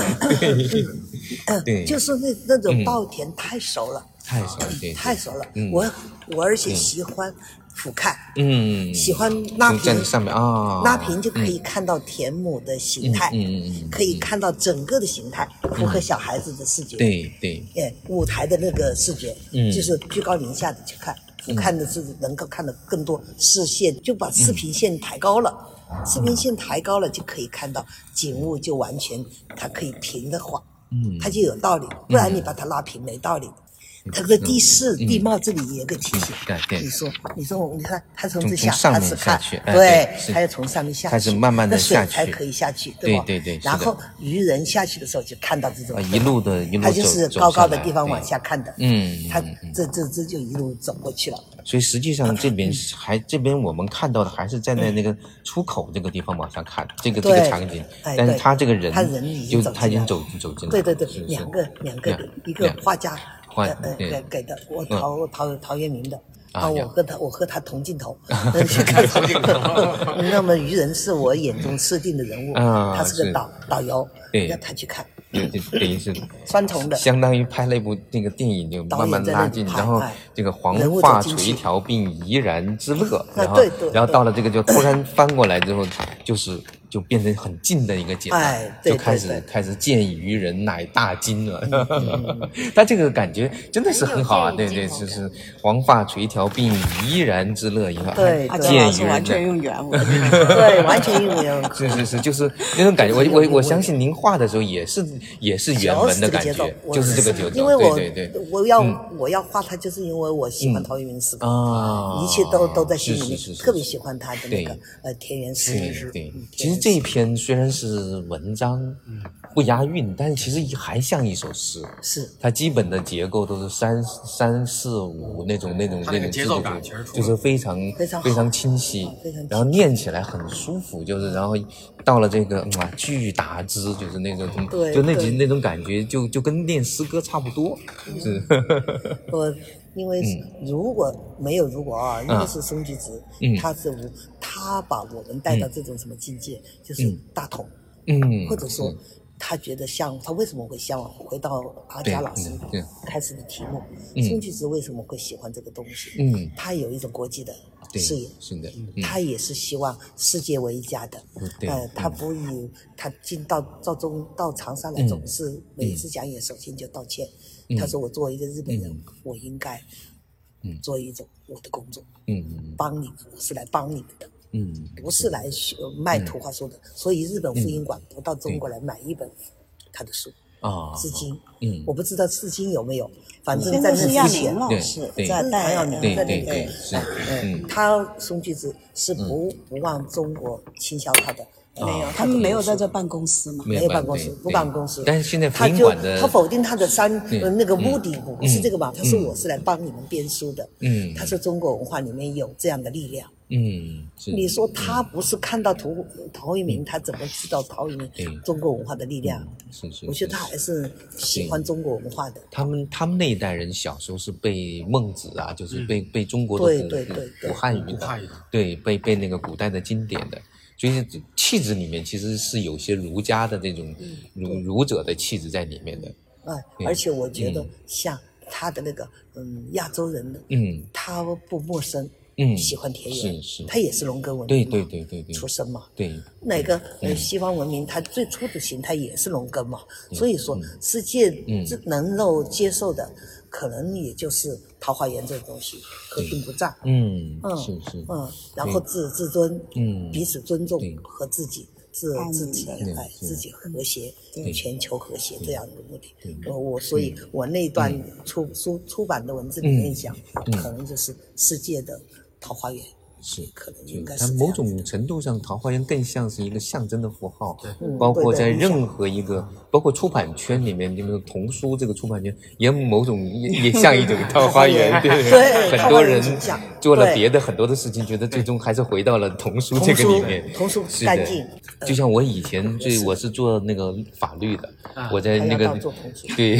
嗯，就是那那种稻田太熟了，太熟了，太熟了。我我而且喜欢。俯瞰，嗯，喜欢拉平在上面啊，拉平就可以看到田亩的形态，嗯嗯嗯，可以看到整个的形态，符合小孩子的视觉，对对，哎，舞台的那个视觉，嗯，就是居高临下的去看，俯瞰的是能够看到更多视线，就把视频线抬高了，视频线抬高了就可以看到景物，就完全它可以平的画，嗯，它就有道理，不然你把它拉平没道理。它个地势、地貌这里也有个体现。对对。你说，你说，我你看，它从这下，它是看，对，它要从上面下去，开始慢慢的下去，才可以下去，对吧？对对对。然后渔人下去的时候就看到这种。一路的，一路他就是高高的地方往下看的。嗯。他这这这就一路走过去了。所以实际上这边还这边我们看到的还是站在那个出口这个地方往下看这个这个场景，但是他这个人，他人已经他已经走走进来。对对对，两个两个一个画家。给给的，我陶陶陶渊明的啊，我和他我和他同镜头 去看同镜头。那么渔人是我眼中设定的人物，他是个导导游，让他去看。对，等于是双重的，相当于拍了一部那个电影，就慢慢拉近，然后这个黄发垂髫并怡然之乐，然后然后到了这个就突然翻过来之后，就是。就变成很近的一个景，就开始开始见渔人乃大惊了。他这个感觉真的是很好啊，对对，就是黄发垂髫并怡然之乐一样。对，见渔人完全用原文，对，完全用原文。是是是，就是那种感觉。我我我相信您画的时候也是也是原文的感觉，就是这个节奏。因为我对对对，我要我要画它，就是因为我喜欢陶渊明诗歌啊，一切都都在心里面，特别喜欢他的那个呃田园诗。对，其实。这一篇虽然是文章，不押韵，但是其实还像一首诗。是，它基本的结构都是三三四五那种那种那种节奏感，就是非常非常非常清晰，然后念起来很舒服，就是然后到了这个啊巨达之，就是那种就那几那种感觉，就就跟念诗歌差不多。是，我。因为如果没有如果啊，因为是孙菊子，他是无他把我们带到这种什么境界，就是大同，或者说他觉得向他为什么会向往回到阿佳老师开始的题目，孙菊子为什么会喜欢这个东西？嗯。他有一种国际的视野，是的，他也是希望世界为一家的。呃，他不以他进到到中到长沙来，总是每次讲演，首先就道歉。他说：“我作为一个日本人，我应该做一种我的工作，嗯帮你们，我是来帮你们的，嗯不是来卖图画书的。所以日本复印馆不到中国来买一本他的书。”啊，至今，嗯，我不知道至今有没有，反正在那之前，老师在带要年在那个，嗯，他宋巨子是不不忘中国倾销他的，没有，他们没有在这办公司嘛？没有办公室，不办公室。但是现在他就他否定他的三那个目的不是这个吧？他说我是来帮你们编书的，嗯，他说中国文化里面有这样的力量。嗯，你说他不是看到陶陶渊明，他怎么知道陶渊明中国文化的力量？是是，我觉得他还是喜欢中国文化的。他们他们那一代人小时候是背孟子啊，就是背背中国的古古汉语的，对背背那个古代的经典的，所以气质里面其实是有些儒家的那种儒儒者的气质在里面的。哎，而且我觉得像他的那个嗯亚洲人的，嗯，他不陌生。嗯，喜欢田园，是是，他也是农耕文明对对对对出身嘛，对，哪个呃西方文明，它最初的形态也是农耕嘛，所以说世界这能够接受的，可能也就是桃花源这个东西，和平不占，嗯嗯是是，嗯，然后自自尊，嗯，彼此尊重和自己自自己哎自己和谐，全球和谐这样一个目的，我我所以我那段出书出版的文字里面讲，可能就是世界的。桃花源是可能应该是，它某种程度上，桃花源更像是一个象征的符号，包括在任何一个，包括出版圈里面，你们童书这个出版圈也某种也也像一种桃花源，对，很多人做了别的很多的事情，觉得最终还是回到了童书这个里面，童书干净。就像我以前最我是做那个法律的，我在那个 对，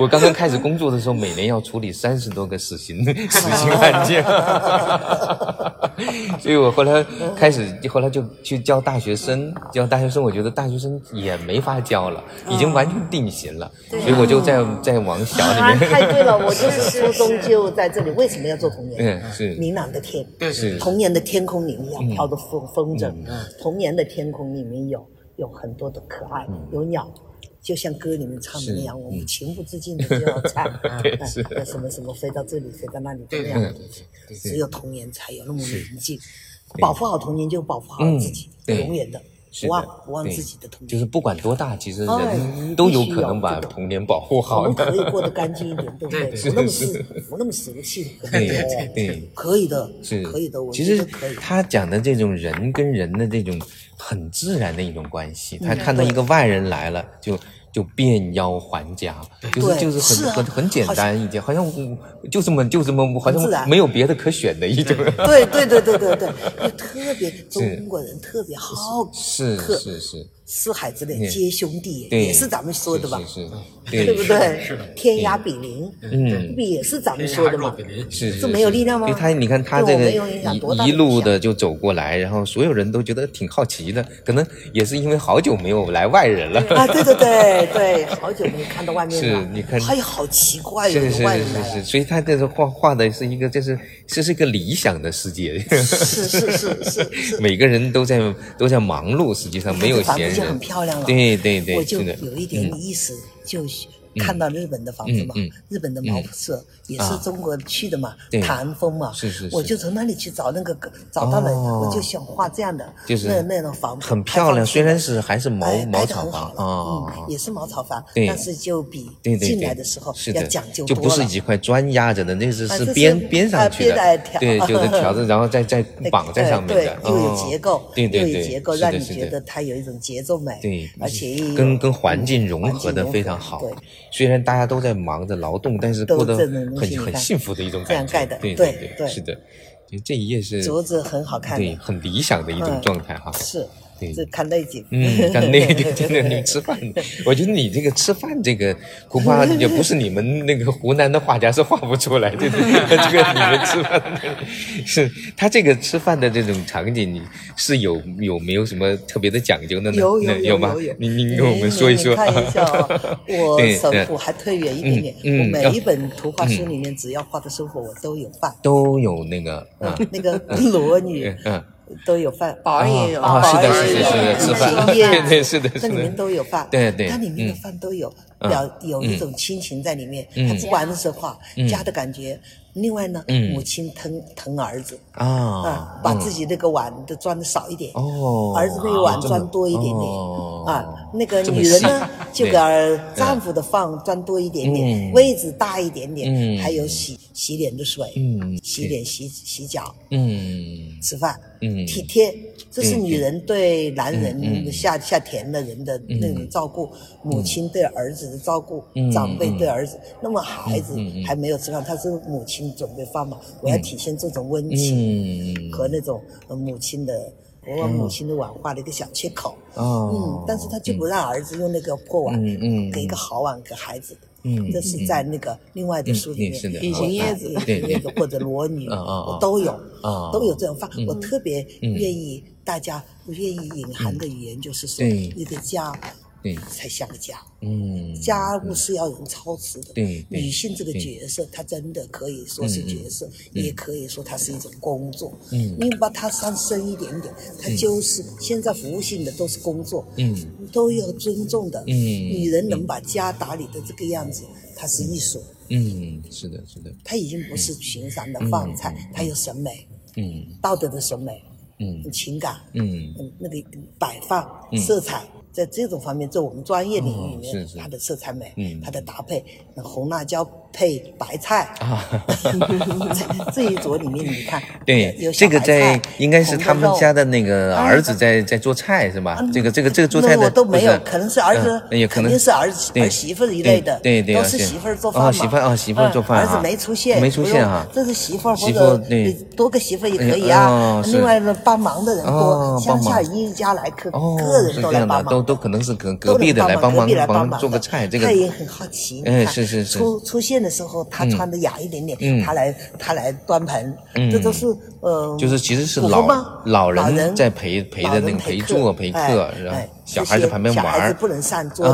我刚刚开始工作的时候，每年要处理三十多个死刑死刑案件，所以我后来开始后来就去教大学生，教大学生，我觉得大学生也没法教了，已经完全定型了，所以我就在在往小里面。太对了，我就是初中就在这里，为什么要做童年？嗯，是明朗的天，对是童年的天空里面要飘的风风筝，童年。年的天空里面有有很多的可爱，有鸟，就像歌里面唱的那样，我们情不自禁的就要唱 啊，什么什么飞到这里，飞到那里这样的东西，只有童年才有那么宁静。保护好童年，就保护好自己，永远的。不忘不忘自己的童年，就是不管多大，其实人都有可能把童年保护好。我们可以过得干净一点，对不对？不那么是，不那么俗气，对对，可以的，是。可以的。其实他讲的这种人跟人的这种很自然的一种关系，他看到一个外人来了就。就变腰还家，就是就是很很很简单一件，好像就这么就这么，好像没有别的可选的一种。对对对对对对，就特别 中国人特别好是是是。四海之内皆兄弟，也是咱们说的吧？是，对不对？是的。天涯比邻，嗯，不也是咱们说的吗？是是没有力量吗？他，你看他这个一一路的就走过来，然后所有人都觉得挺好奇的，可能也是因为好久没有来外人了。啊，对对对 对，好久没看到外面了。是，你看，哎呀，好奇怪呀，外人是是是，所以他这是画画的是一个，这是这是一个理想的世界。是是是是，每个人都在都在忙碌，实际上没有闲。就很漂亮了，对对对，我就有一点意思，就看到日本的房子嘛，日本的毛铺社也是中国去的嘛，唐风嘛，是是，我就从那里去找那个，找到了，我就想画这样的，就是那那种房子，很漂亮，虽然是还是茅茅草房啊，也是茅草房，但是就比进来的时候要讲究多了，就不是几块砖压着的，那是是编编上去的，对，就是条子，然后再再绑在上面的，又有结构，对对对，结构让你觉得它有一种节奏美，对，而且跟跟环境融合的非常好。虽然大家都在忙着劳动，但是过得很很幸福的一种感觉。对对对，是的，这一页是竹子很好看，对，很理想的一种状态哈。是。这看内景，嗯，看内景，真的，你吃饭，我觉得你这个吃饭这个恐怕也不是你们那个湖南的画家是画不出来的，这个你们吃饭是他这个吃饭的这种场景，你是有有没有什么特别的讲究的呢？有有有吗？您您跟我们说一说。看一下 啊，我生活还特远一点点，我每一本图画书里面只要画的生活，我都有画，都有那个那个裸女，嗯。都有饭，保安也有，宝儿也有，吃饭，对对是的，这里面都有饭，对对，它里面的饭都有，表有一种亲情在里面，他不管是话，家的感觉。另外呢，母亲疼疼儿子啊，把自己那个碗都装的少一点，儿子那个碗装多一点点啊。那个女人呢，就给丈夫的饭装多一点点，位置大一点点，还有洗洗脸的水，洗脸洗洗脚，嗯。吃饭，嗯。体贴。这是女人对男人下下田的人的那种照顾，母亲对儿子的照顾，长辈对儿子。那么孩子还没有吃饭，他是母亲准备饭嘛？我要体现这种温情和那种母亲的，我往母亲的碗画了一个小缺口。嗯，但是他就不让儿子用那个破碗，嗯给一个好碗给孩子。嗯，这是在那个另外的书里面，《隐形叶子》那个或者《裸女》，我都有，都有这种饭。我特别愿意大家愿意隐含的语言，就是说一个家。对，才像个家。嗯，家务是要人操持的。对，女性这个角色，她真的可以说是角色，也可以说它是一种工作。嗯，你把它上升一点点，它就是现在服务性的都是工作。嗯，都要尊重的。嗯，女人能把家打理的这个样子，它是艺术。嗯，是的，是的。她已经不是平常的饭菜，她有审美。嗯，道德的审美。嗯，情感。嗯，那个摆放色彩。在这种方面，在我们专业领域里面，它的色彩美，它的搭配，红辣椒配白菜啊，这一桌里面你看，对，这个在应该是他们家的那个儿子在在做菜是吧？这个这个这个做菜的我都没有，可能是儿子，也肯定是儿子儿媳妇一类的，对对，都是媳妇儿做饭嘛，媳妇啊媳妇做饭，儿子没出现，没出现啊，这是媳妇儿或者多个媳妇也可以啊。另外呢，帮忙的人多，乡下一家来客，个人都来帮忙。都可能是隔隔壁的来帮忙帮忙做个菜，这个他也很好奇。哎，是是是。出出现的时候，他穿的雅一点点，他来他来端盆，这都是呃，就是其实是老老人在陪陪着那个陪坐陪客，是吧？小孩在旁边玩。小孩子不能上桌的，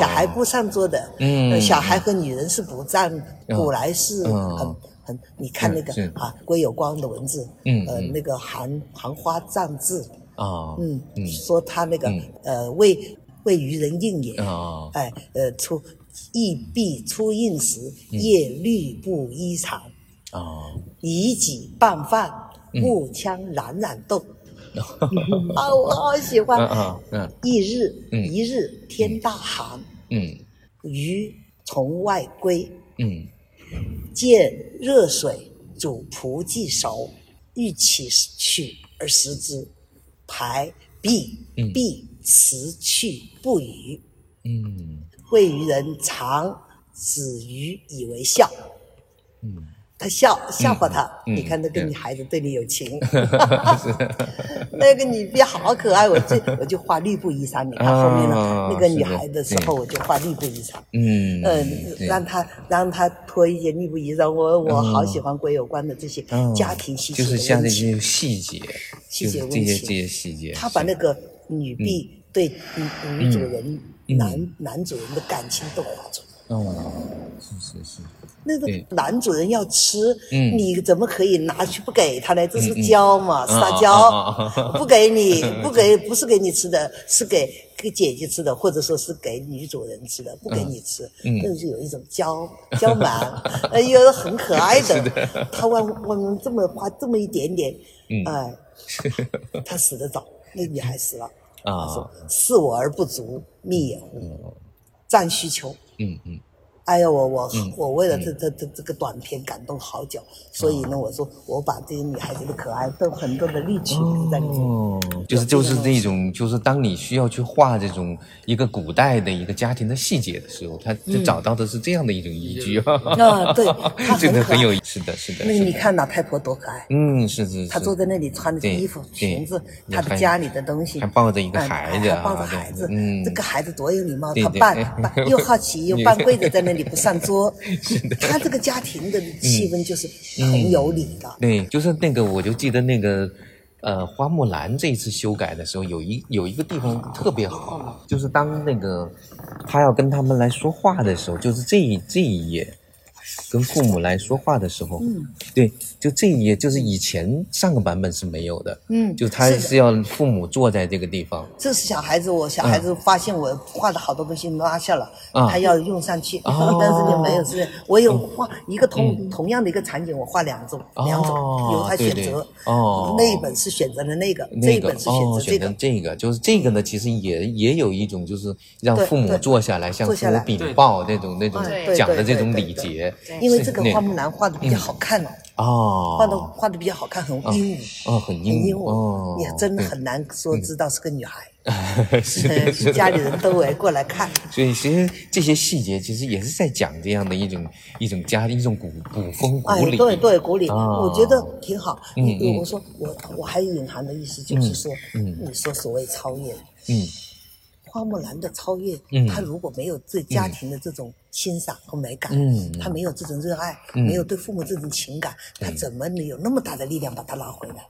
小孩不上桌的。嗯。小孩和女人是不站，古来是很很，你看那个啊，归有光的文字，嗯，呃，那个含含花藏字。啊，嗯，说他那个呃为为渔人应也，哎，呃出易必出应时，夜绿布衣裳，啊，以己拌饭，木枪冉冉动，啊，我好喜欢，嗯嗯，一日一日天大寒，嗯，鱼从外归，嗯，见热水煮蒲既熟，欲起取而食之。排避必辞去不语。嗯，谓于人常子于以为笑。嗯，他笑笑话他，你看他跟女孩子对你有情。那个女婢好可爱，我就我就画绿布衣裳。你看后面呢，那个女孩的时候，我就画绿布衣裳。嗯嗯，让她让她脱一件绿布衣裳。我我好喜欢归有关的这些家庭细节，就是像这些细节。细节问题，这些这些细节，他把那个女婢对女主人、男男主人的感情都画出来。哦，是是是。那个男主人要吃，你怎么可以拿去不给他呢？这是娇嘛，撒娇，不给你，不给，不是给你吃的，是给给姐姐吃的，或者说是给女主人吃的，不给你吃，那是有一种娇娇蛮，哎呦，很可爱的。他往往这么花这么一点点，哎。他死得早，那女孩死了。啊，说“视我而不足，密也乎？占需求。”嗯嗯，哎呀，我我我为了这这这这个短片感动好久，所以呢，我说我把这些女孩子的可爱都很多的力气在里面。哦，就是就是那种，就是当你需要去画这种一个古代的一个家庭的细节的时候，他就找到的是这样的一种依据。啊，对，这个很有意思的，是的。那你看老太婆多可爱。嗯，是是。她坐在那里穿的衣服、裙子，她的家里的东西，还抱着一个孩子，还抱着孩子。嗯，这个孩子多有礼貌，他半半 又好奇又半跪着在那里。不上桌，他这个家庭的气氛就是很有理的。对，就是那个，我就记得那个，呃，花木兰这一次修改的时候，有一有一个地方特别好，就是当那个他要跟他们来说话的时候，就是这一这一页。跟父母来说话的时候，嗯，对，就这一页，就是以前上个版本是没有的，嗯，就他是要父母坐在这个地方。这是小孩子，我小孩子发现我画的好多东西落下了，他要用上去，但是就没有是，我有画一个同同样的一个场景，我画两种，两种由他选择。哦，那一本是选择了那个，这一本是选择这个。这个就是这个呢，其实也也有一种就是让父母坐下来向父母禀报那种那种讲的这种礼节。因为这个花木兰画的比较好看哦，画的画的比较好看，很英武，哦，很英武，也真的很难说知道是个女孩，是家里人都围过来看。所以其实这些细节其实也是在讲这样的一种一种家一种古古风古礼，对对古礼，我觉得挺好。嗯，我说我我还隐含的意思就是说，嗯，你说所谓超越，嗯。花木兰的超越，她如果没有对家庭的这种欣赏和美感，他没有这种热爱，没有对父母这种情感，他怎么能有那么大的力量把他拉回来？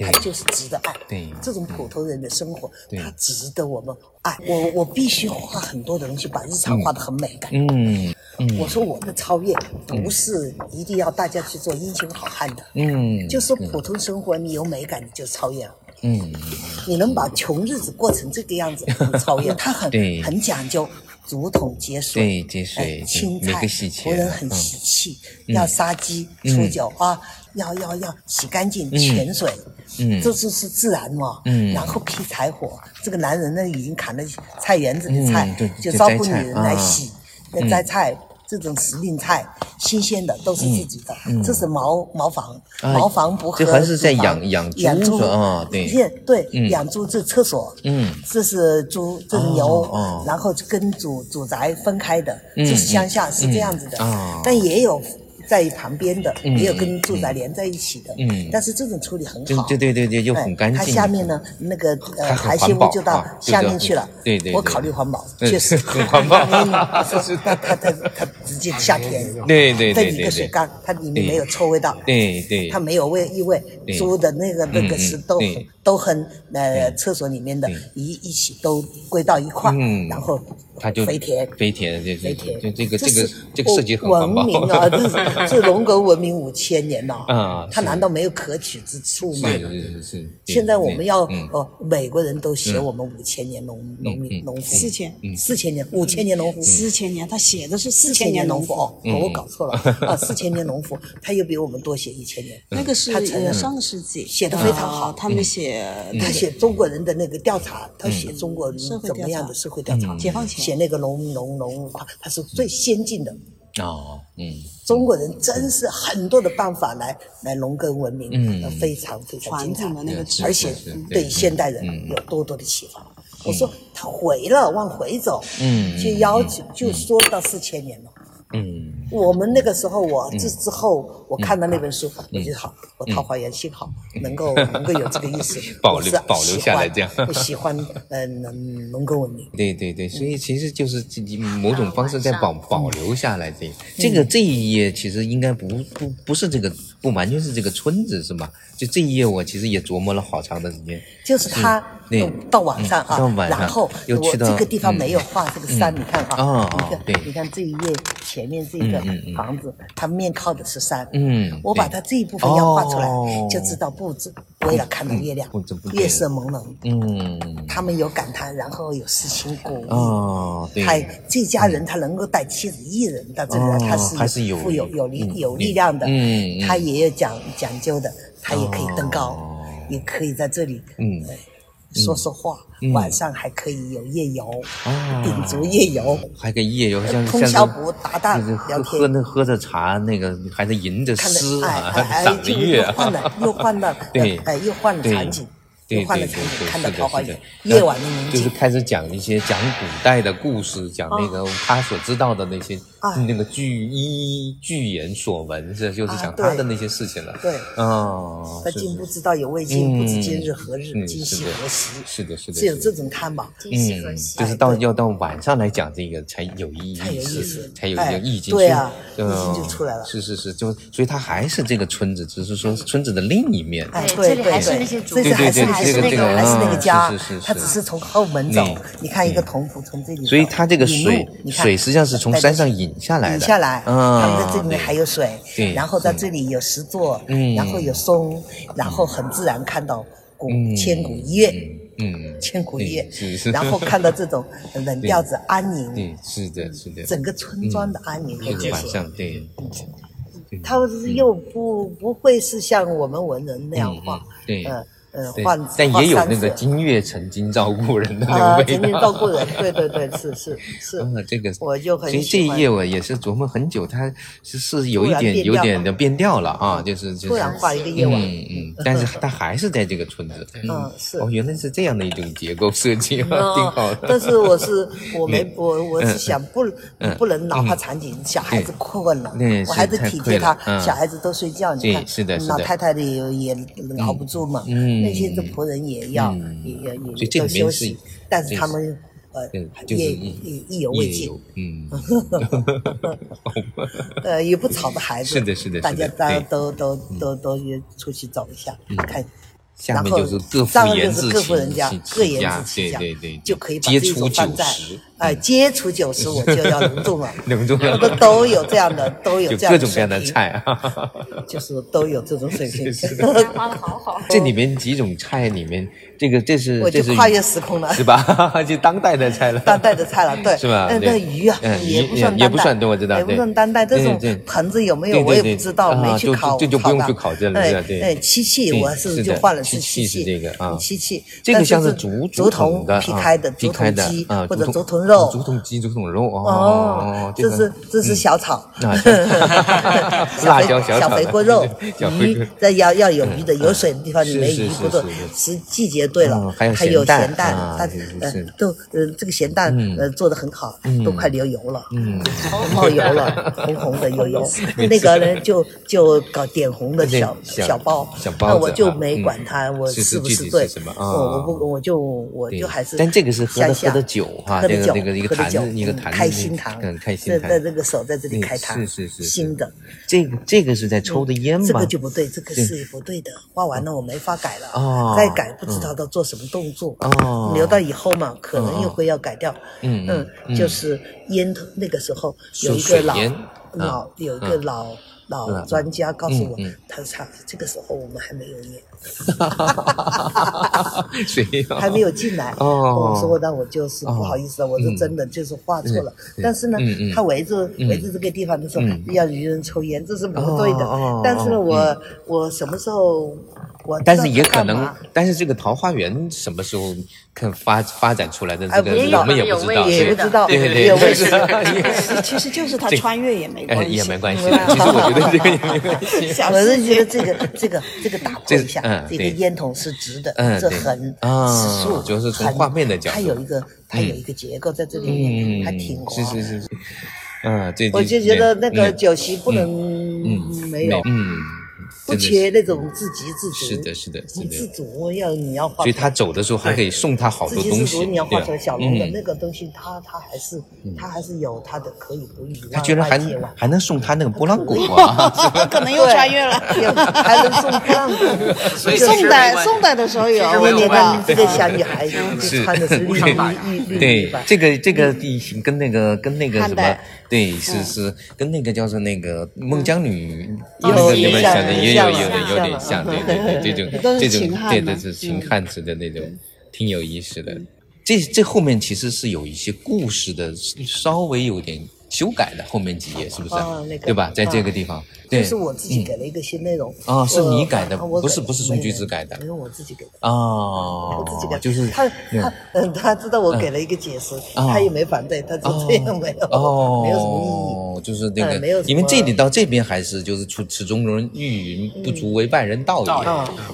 他就是值得爱。对，这种普通人的生活，他值得我们爱。我我必须画很多的东西，把日常画得很美感。嗯，我说我的超越不是一定要大家去做英雄好汉的，嗯，就说普通生活你有美感，你就超越了。嗯，你能把穷日子过成这个样子，超越 他很很讲究，竹筒接水，对接水，青菜，仆人很喜气，要杀鸡出酒啊，要要要洗干净泉水，嗯，这就是自然嘛，嗯，然后劈柴火，这个男人呢已经砍了菜园子的菜，就招呼女人来洗，来摘菜。这种时令菜，新鲜的都是自己的。这是茅茅房，茅房不合。这还是在养养猪啊？对，对，养猪这厕所。嗯，这是猪，这是牛，然后跟主主宅分开的。这是乡下是这样子的，但也有。在旁边的，也有跟住宅连在一起的，嗯，但是这种处理很好，对对对对，又很干净。它下面呢，那个呃排泄物就到下面去了，对对。我考虑环保，确实。很环保。它它它它直接下田，对对对一个水缸，它里面没有臭味道，对对，它没有味异味。猪的那个那个是都都很呃厕所里面的一一起都归到一块，然后。它就肥田，肥田，这这就这个这个这个设计很文明啊，这龙格文明五千年呐啊，它难道没有可取之处吗？是是是。现在我们要哦，美国人都写我们五千年农农民农夫，四千。四千年五千年农夫，四千年他写的是四千年农夫。哦，我搞错了。啊，四千年农夫，他又比我们多写一千年，那个是上个世纪。写的非常好，他们写他写中国人的那个调查，他写中国人怎么样的社会调查，解放前。写那个农农农化，他是最先进的哦，嗯，中国人真是很多的办法来来农耕文明，嗯，非常非常精彩，而且对现代人有多多的启发。我说他回了，往回走，嗯，就要求就说到四千年了。嗯，我们那个时候，我这之后我看到那本书，我觉得好，我桃花源幸好能够能够有这个意思，保留保留下来这样，不喜欢嗯农农耕文明。对对对，所以其实就是某种方式在保保留下来这这个这一页其实应该不不不是这个不完全是这个村子是吗？就这一页我其实也琢磨了好长的时间，就是他。到晚上啊，然后我这个地方没有画这个山，你看啊，你看，你看这一页前面这个房子，它面靠的是山。嗯，我把它这一部分要画出来，就知道布置为了看到月亮，月色朦胧。嗯，他们有感叹，然后有诗情鼓意。哦，他这家人他能够带妻子一人到这里，他是富有有力有力量的。嗯，他也有讲讲究的，他也可以登高，也可以在这里。嗯。说说话，晚上还可以有夜游，顶足夜游，还可以夜游，像通宵不搭档聊天，喝那喝着茶，那个还能吟着诗啊，赏着月，又换了又换了，对，哎，又换了场景。对对对，看到桃花源，夜晚的宁静，就是开始讲一些讲古代的故事，讲那个他所知道的那些那个据一据言所闻，是就是讲他的那些事情了。对，哦，他今不知道有未尽，不知今日何日，今夕何时？是的，是的，是有这种看吧。嗯，就是到要到晚上来讲这个才有意义，才有意思，才有一个意境。对啊，意境就出来了。是是是，就所以它还是这个村子，只是说村子的另一面。哎，对对对，对对对。还是那个，还是那个家，他只是从后门走。你看一个铜壶从这里，所以它这个水水实际上是从山上引下来的。引下来，他们在这里面还有水，然后在这里有石座，然后有松，然后很自然看到古千古一月，嗯，千古一月，然后看到这种冷调子安宁，对，是的，是的，整个村庄的安宁和这晚上，对。他又不不会是像我们文人那样画，对。呃，换但也有那个金月曾经照顾人的 那个味道。曾经照顾人，对对对，是是是。嗯，这个我就很。所以这一页我也是琢磨很久，它是是有一点有点的变调了啊，就是就是。突然画一个夜晚。嗯嗯，但是它还是在这个村子。嗯，是。哦，原来是这样的一种结构设计，挺好的。但是我是 我没我我是想不不能哪怕场景，小孩子困了，我还是体贴他，小孩子都睡觉，你看，是的，老太太的也也熬不住嘛，那些的仆人。也要也也也都休息，但是他们呃也也意犹未尽，嗯，呃也不吵的孩子，是的，是的，大家大家都都都都也出去走一下，看。下面就是各副言自各户人家各言自起对对对，就可以接触酒食。哎，接触九十我就要隆重了，隆重了，都都有这样的，都有这样各种各样的菜，就是都有这种水平。画的好好。这里面几种菜里面，这个这是我就跨越时空了，是吧？就当代的菜了，当代的菜了，对，是吧？那那鱼啊，也不算也不算，对，我知道，也不算当代。这种盆子有没有我也不知道，没去考，这就不用去考证了，对对。漆器我是就换了是漆器，这个啊，漆器，这个像是竹竹筒的劈开的竹筒鸡或者竹筒肉，竹筒鸡。竹筒肉哦，这是这是小炒，辣椒小小肥锅肉，鱼这要要有鱼的，有水的地方你没鱼不做。是季节对了，还有咸蛋，它呃都呃这个咸蛋呃做的很好，都快流油了，冒油了，红红的有油。那个呢就就搞点红的小小包，那我就没管他我是不是对，我我不我就我就还是。但这个是喝的喝的酒哈，这个这个一个坛子。一个坛开心堂，嗯，开心堂，在这个手在这里开坛，是是是，新的。这个这个是在抽的烟吗？这个就不对，这个是不对的。画完了我没法改了，哦，再改不知道要做什么动作，哦，留到以后嘛，可能又会要改掉。嗯嗯，就是烟头那个时候有一个老老有一个老。老专家告诉我，他说：“这个时候我们还没有烟，还没有进来哦。”我说：“那我就是不好意思，我是真的就是画错了。但是呢，他围着围着这个地方，他说要渔人抽烟，这是不对的。但是呢，我我什么时候我？”但是也可能，但是这个桃花源什么时候看发发展出来的？这个我们也不知道，也不知道，对对对，是，其实就是他穿越也没关系，也没关系。其实我觉得这个也没关系。我是觉得这个这个这个打破一下，这个烟筒是直的，这横是竖，就是从画面的角度，它有一个它有一个结构在这里面，还挺是是是是，嗯，对，我就觉得那个酒席不能没有，嗯。不缺那种自给自足，是的，是的，你自足要你要画，所以他走的时候还可以送他好多东西。自给自足，你要画出来小龙的那个东西，他他还是他还是有他的可以不语。他居然还还能送他那个拨浪鼓啊！可能又穿越了，还能送拨浪鼓。宋代宋代的时候有，你看这个小女孩穿的是绿对，这个这个地形跟那个跟那个什么，对，是是跟那个叫做那个孟姜女那个你们想的也。有有点有点像，对对对，这种 这种对对是秦汉子的那种，挺有意思的。这这后面其实是有一些故事的，稍微有点修改的后面几页是不是？啊，那个对吧？在这个地方，对，是我自己给了一个新内容。啊，是你改的，不是不是宋菊子改的，没有我自己给的。啊，我自己改，就是他他嗯，他知道我给了一个解释，他也没反对，他说这样没有没有什么意义，就是那个，因为这里到这边还是就是出此中人欲云，不足为外人道也。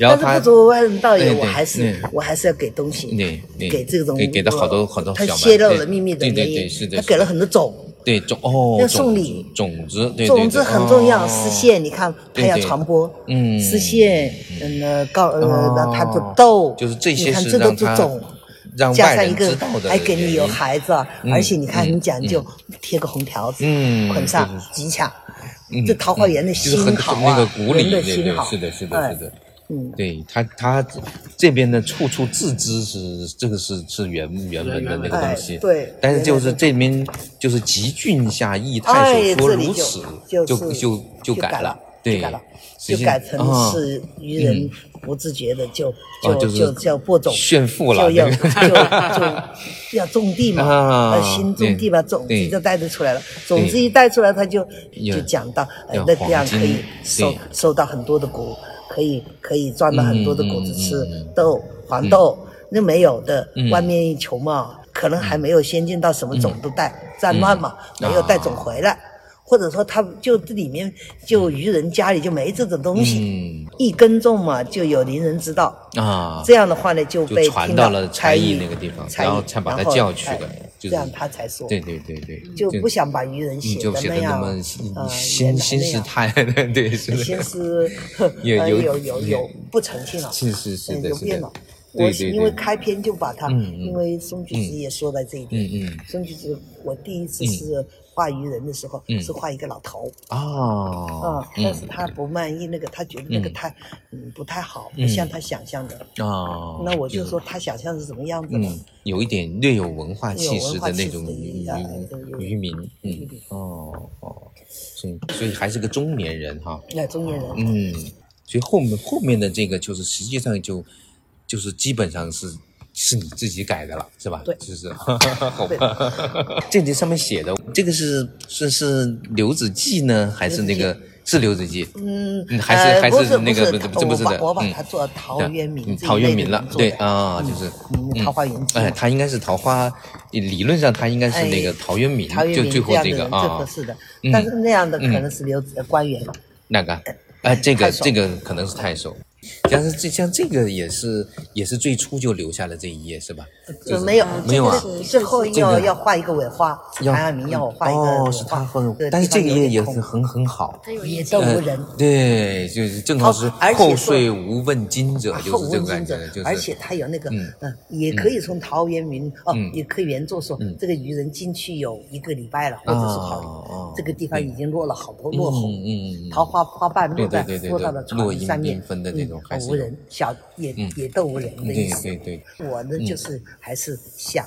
然后他不足为外人道也，我还是我还是要给东西，对，给这种给给的好多好多，他泄露了秘密的原因，他给了很多种。对种哦，要送礼，种子，对种子很重要。丝线，你看它要传播，嗯，丝线，嗯，那告呃，让它的豆，就是这些是让它加上一个，还给你有孩子，而且你看很讲究，贴个红条子，捆上吉祥，这桃花源的心好啊，人的心好，是的，是的，是的。嗯，对他，他这边的处处自知是这个是是原原本的那个东西，对。但是就是这边就是集郡下易太守说如此，就就就改了，对，就改成是愚人不自觉的就就就叫播种炫富了，就要就就要种地嘛，新种地嘛，种子就带得出来了，种子一带出来，他就就讲到哎那这样可以收收到很多的果。可以可以赚到很多的果子吃，豆黄豆那没有的，外面一穷嘛，可能还没有先进到什么种都带战乱嘛，没有带种回来，或者说他就这里面就渔人家里就没这种东西，一耕种嘛就有邻人知道。啊，这样的话呢就被传到了差役那个地方，然后才把他叫去的。这样他才说，对对对对，就不想把愚人写的那样，心心思太对，心思 有有有有不诚信了，是是是的，有变了。我因为开篇就把他，因为宋菊子也说了这一点，嗯宋菊子我第一次是。画鱼人的时候是画一个老头。啊，嗯，但是他不满意那个，他觉得那个太嗯不太好，不像他想象的。哦。那我就说他想象是什么样子的？有一点略有文化气息的那种渔渔民，嗯。哦哦，所以所以还是个中年人哈。那中年人，嗯，所以后面后面的这个就是实际上就就是基本上是。是你自己改的了，是吧？对，就是 好吧。这这上面写的，这个是是是刘子骥呢，还是那个是刘子骥？嗯，还是还是那个不是这不是的。我把它做陶渊明，陶渊明了，对啊，就是桃花源记。哎，他应该是桃花，理论上他应该是那个陶渊明，就最后这个啊，合适的。但是那样的可能是刘子官员。那个，哎，这个这个可能是太守。像是这像这个也是也是最初就留下了这一页是吧？就没有没有啊，最后要要画一个尾花，谭爱民要我画一个哦，是他画，但是这个页也是很很好，也都无人，对，就是正好是后岁无问津者，就是这个感觉，就是而且他有那个嗯，也可以从陶渊明哦，也可以原作说这个渔人进去有一个礼拜了，或者是好这个地方已经落了好多落红，嗯嗯，桃花花瓣落在落到了船上面，分的那种。无人，小也也都无人的意思。对对对，我呢就是还是想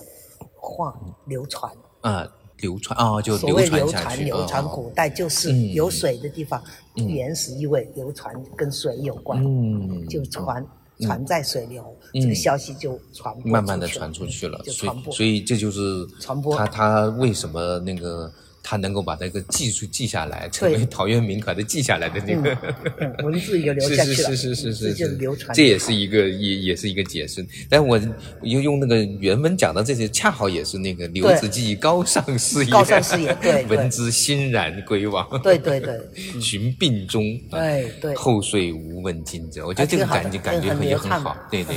画流传啊，流传啊，就所谓流传流传，古代就是有水的地方，原始意味流传跟水有关，嗯，就传传在水流，这个消息就传播，慢慢的传出去了，所以所以这就是传播。他他为什么那个？他能够把这个技术记下来，成为陶渊明把它记下来的那个文字也留下 去了，是是是是是。流传，这也是一个也也是一个解释。但我用用那个原文讲的这些，恰好也是那个刘子骥高尚事业，高尚事业，对，闻之欣然归往，对对对，寻病终，对对，后遂无问津者，我觉得这个感觉感觉也很好，对对，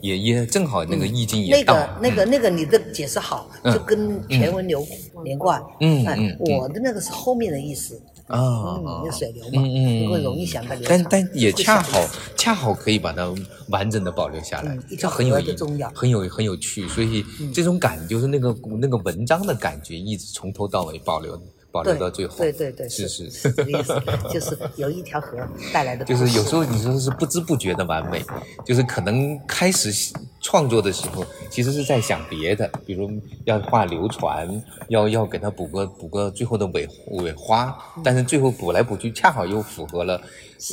也也正好那个意境也到，那个那个那个你的解释好，就跟全文流连贯，嗯嗯。我的那个是后面的意思啊，嗯，有水流嘛，嗯嗯，容易想到流但但也恰好恰好可以把它完整的保留下来，这很有意很有很有趣，所以这种感就是那个那个文章的感觉，一直从头到尾保留。保留到最后，对对对，是是，这个意思，就是有一条河带来的。就是有时候你说是不知不觉的完美，就是可能开始创作的时候，其实是在想别的，比如要画流传，要要给它补个补个最后的尾尾花，但是最后补来补去，恰好又符合了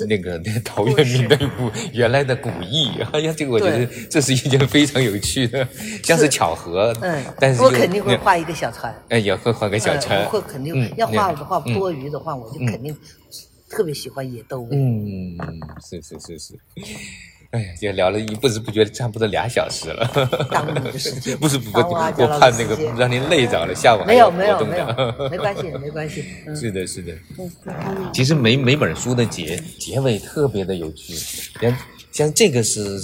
那个那个陶渊明的古原来的古意。哎呀，这个我觉得这是一件非常有趣的，像是巧合。嗯，但是我肯定会画一个小船。哎，也会画个小船。会肯定要画的话，多余的话，我就肯定特别喜欢野动物。嗯，是是是是。哎呀，就聊了一不知不觉差不多俩小时了。耽误你的时间，不是不是，我怕那个让您累着了，下午没有没有没有，没关系 没关系。是的是的，其实每每本书的结结尾特别的有趣，像像这个是，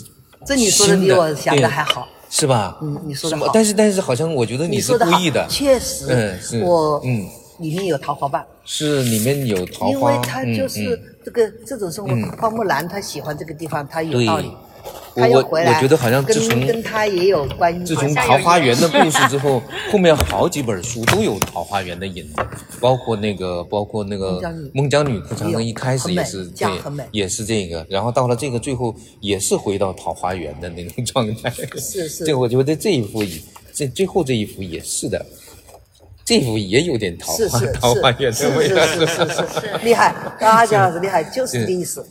这你说的比我想的还好，是吧？嗯，你说的好，但是但是好像我觉得你是故意的，确实，嗯是我嗯。里面有桃花瓣，是里面有桃花，因为它就是这个这种生活。花木兰她喜欢这个地方，她有道理。我我觉得好像自从跟他也有关系。自从桃花源的故事之后，后面好几本书都有桃花源的影子，包括那个包括那个孟姜女哭长城一开始也是对，也是这个，然后到了这个最后也是回到桃花源的那种状态。是是，这我觉得这一幅也这最后这一幅也是的。这幅也有点桃花桃花源的味道，是是是是厉害，阿贾老师厉害，就是这个意思。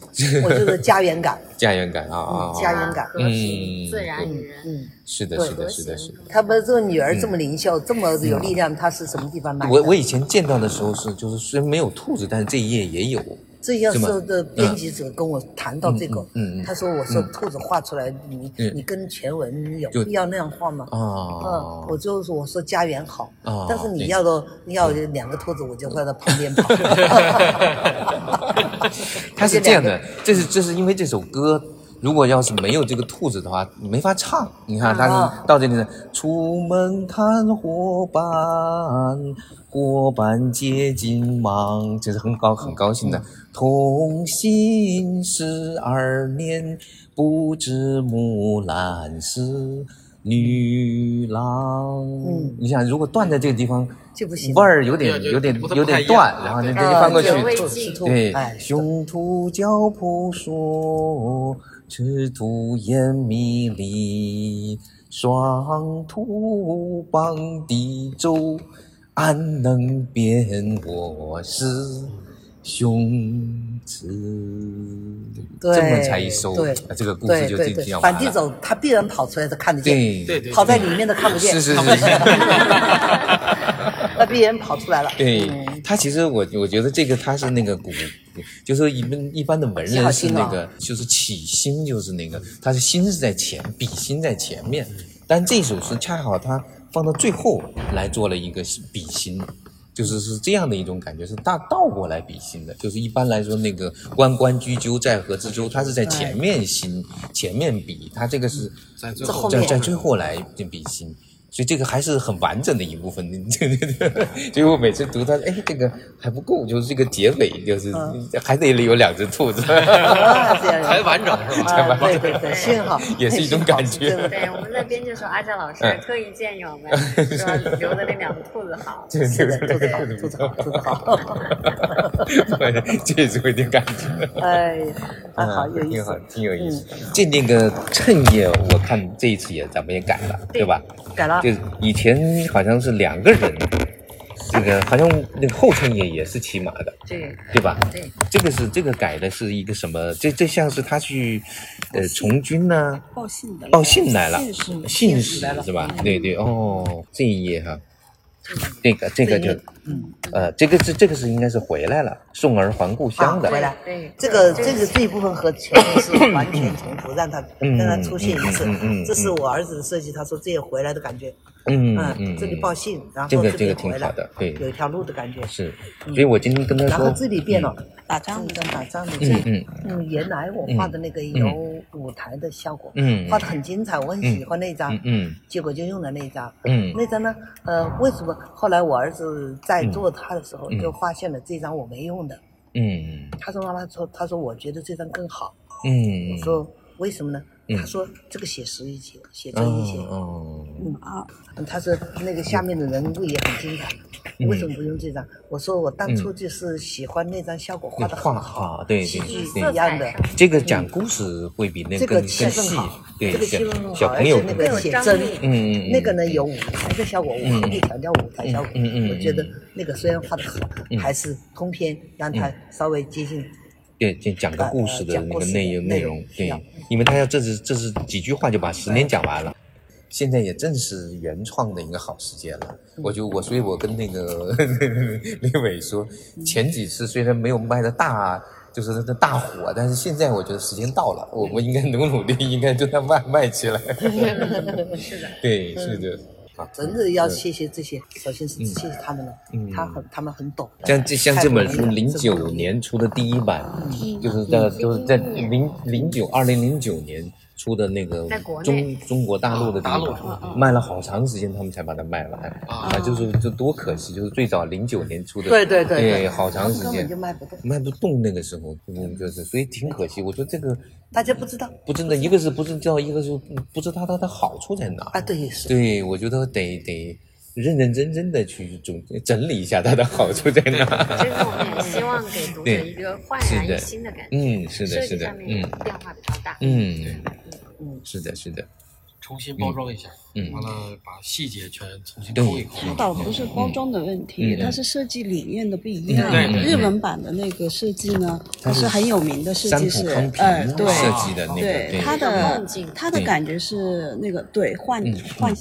我就是家园感，家园感啊啊，家园感，嗯，自然与人，嗯，是的，是的，是的，是的。他们这个女儿这么灵秀，这么有力量，她是什么地方来的？我我以前见到的时候是，就是虽然没有兔子，但是这一页也有。这要说的编辑者跟我谈到这个，他说：“我说兔子画出来，你你跟全文有必要那样画吗？”嗯，我就是我说家园好，但是你要的要两个兔子，我就会在旁边跑。他是这样的，这是这是因为这首歌，如果要是没有这个兔子的话，你没法唱。你看他到这里呢，出门看伙伴，伙伴接近忙，这是很高很高兴的。同行十二年，不知木兰是女郎。嗯，你想，如果断在这个地方，就不行，味儿有点有点有点断，然后你你翻过去，对，雄兔脚扑朔，赤兔眼迷离，双兔傍地走，安能辨我是？雄雌，这么才一收，这个故事就这样反地走，他必然跑出来，他看得见。对对对，跑在里面的看不见。是是 是。他必然跑出来了。对他，其实我我觉得这个他是那个古，就是一般一般的文人是那个，就是起心就是那个，他是心是在前，笔心在前面，但这首诗恰好他放到最后来做了一个笔心。就是是这样的一种感觉，是大倒过来比心的。就是一般来说，那个“关关雎鸠，在河之洲”，它是在前面心，前面比，它这个是在在在最后来比心。所以这个还是很完整的一部分，对对对。所以我每次读它，哎，这个还不够，就是这个结尾，就是还得有两只兔子，才完整是吧？对对对，幸好也是一种感觉。对对，我们那边就说，阿佳老师特意建议我们说留的那两个兔子好，对对对，兔子好，兔子好，兔子好。这也是有点感觉。哎呀，好有意思，挺好，挺有意思。这那个衬页，我看这一次也咱们也改了，对吧？改了。就以前好像是两个人，这个好像那个后称也也是骑马的，对对吧？对，这个是这个改的是一个什么？这这像是他去呃从军呢？报信的，报信来了，信使是吧？对对哦，这一页哈。这个这个就，嗯，呃，这个是这个是应该是回来了，送儿还故乡的。回来，对，这个这个这一部分和前面是完全重复，让他让他出现一次。嗯这是我儿子的设计，他说这也回来的感觉。嗯嗯，这里报信，然后这个这个挺好的，对，有一条路的感觉。是，所以我今天跟他说，然后这里变了，打仗的打仗的。嗯嗯嗯，原来我画的那个有舞台的效果，嗯，画的很精彩，我很喜欢那张，嗯，结果就用了那张，嗯，那张呢，呃，为什么后来我儿子在做他的时候就发现了这张我没用的，嗯，他说妈妈说，他说我觉得这张更好，嗯，我说为什么呢？他说这个写实一些，写真一些，哦，嗯啊，他说那个下面的人物也很精彩。为什么不用这张？我说我当初就是喜欢那张效果画的画好，对对对，一样的。这个讲故事会比那个更气氛好，这个气氛好，小朋友那个写真，嗯嗯，那个呢有舞台的效果，我特别强调舞台效果。嗯嗯，我觉得那个虽然画的好，还是通篇让它稍微接近。对，讲讲个故事的那个内容内容，对，因为他要这是这是几句话就把十年讲完了。现在也正是原创的一个好时间了，我就我，所以我跟那个 李伟说，前几次虽然没有卖的大，就是那大火，但是现在我觉得时间到了，我们应该努努力，应该就它卖卖起来。是的，对，是的。真的要谢谢这些，首先是谢谢他们了，他很他们很懂。像这像这本书，零九年出的第一版，就是在就是在零零九二零零九年。出的那个中中国大陆的地方，卖了好长时间，他们才把它卖完啊！就是就多可惜，就是最早零九年出的，对对对，对，好长时间就卖不动，卖不动那个时候，嗯，就是所以挺可惜。我说这个大家不知道，不真的，一个是不知道，一个是不知道它的好处在哪啊？对，是，对我觉得得得认认真真的去总整理一下它的好处在哪。其实我们也希望给读者一个焕然一新的感觉，嗯，是的，是的，嗯，变化比较大，嗯。是的，是的，重新包装一下。嗯，完了把细节全重新抠一抠。它倒不是包装的问题，它是设计理念的不一样。日文版的那个设计呢，它是很有名的设计师，呃，对，设计的那个，对，它的它的感觉是那个对幻幻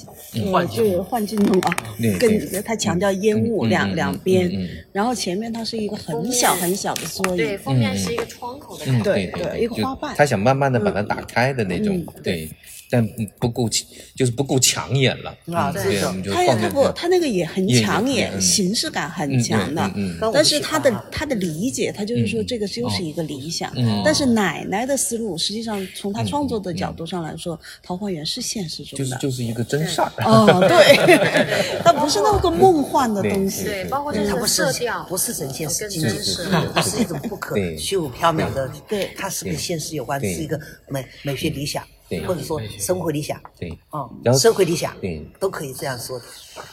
幻就是幻境中啊，跟它强调烟雾两两边，然后前面它是一个很小很小的缩影，对，封面是一个窗口的感觉，对对，一个花瓣，他想慢慢的把它打开的那种，对。但不够，就是不够抢眼了啊！对，他他不，他那个也很抢眼，形式感很强的。但是他的他的理解，他就是说这个就是一个理想。但是奶奶的思路，实际上从他创作的角度上来说，《桃花源》是现实中的，就是就是一个真事儿。哦，对，它不是那个梦幻的东西。对，包括这个色调，不是神仙，是真实，不是一种不可虚无缥缈的。对，它是跟现实有关，是一个美美学理想。或者说生活理想，对，哦，生活理想，对，都可以这样说的。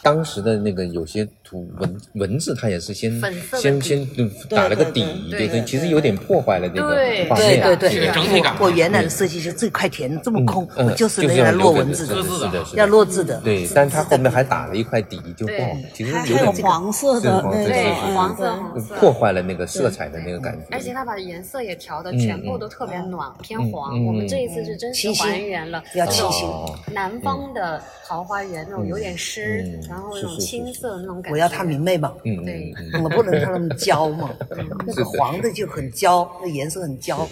当时的那个有些图文文字，它也是先先先打了个底，对对，其实有点破坏了那个画面，对对对，整体感。我原来的设计是这块田这么空，我就是那样落文字的，是的，要落字的。对，但它后面还打了一块底，就不好，其实有点黄色的，对，黄色黄色，破坏了那个色彩的那个感觉。而且它把颜色也调的全部都特别暖，偏黄。我们这一次是真实还原了，要清新。南方的桃花源那种有点湿，然后那种青色那种感觉。我要它明媚嘛，对，我不能它那么焦嘛，那个黄的就很焦，那颜色很焦，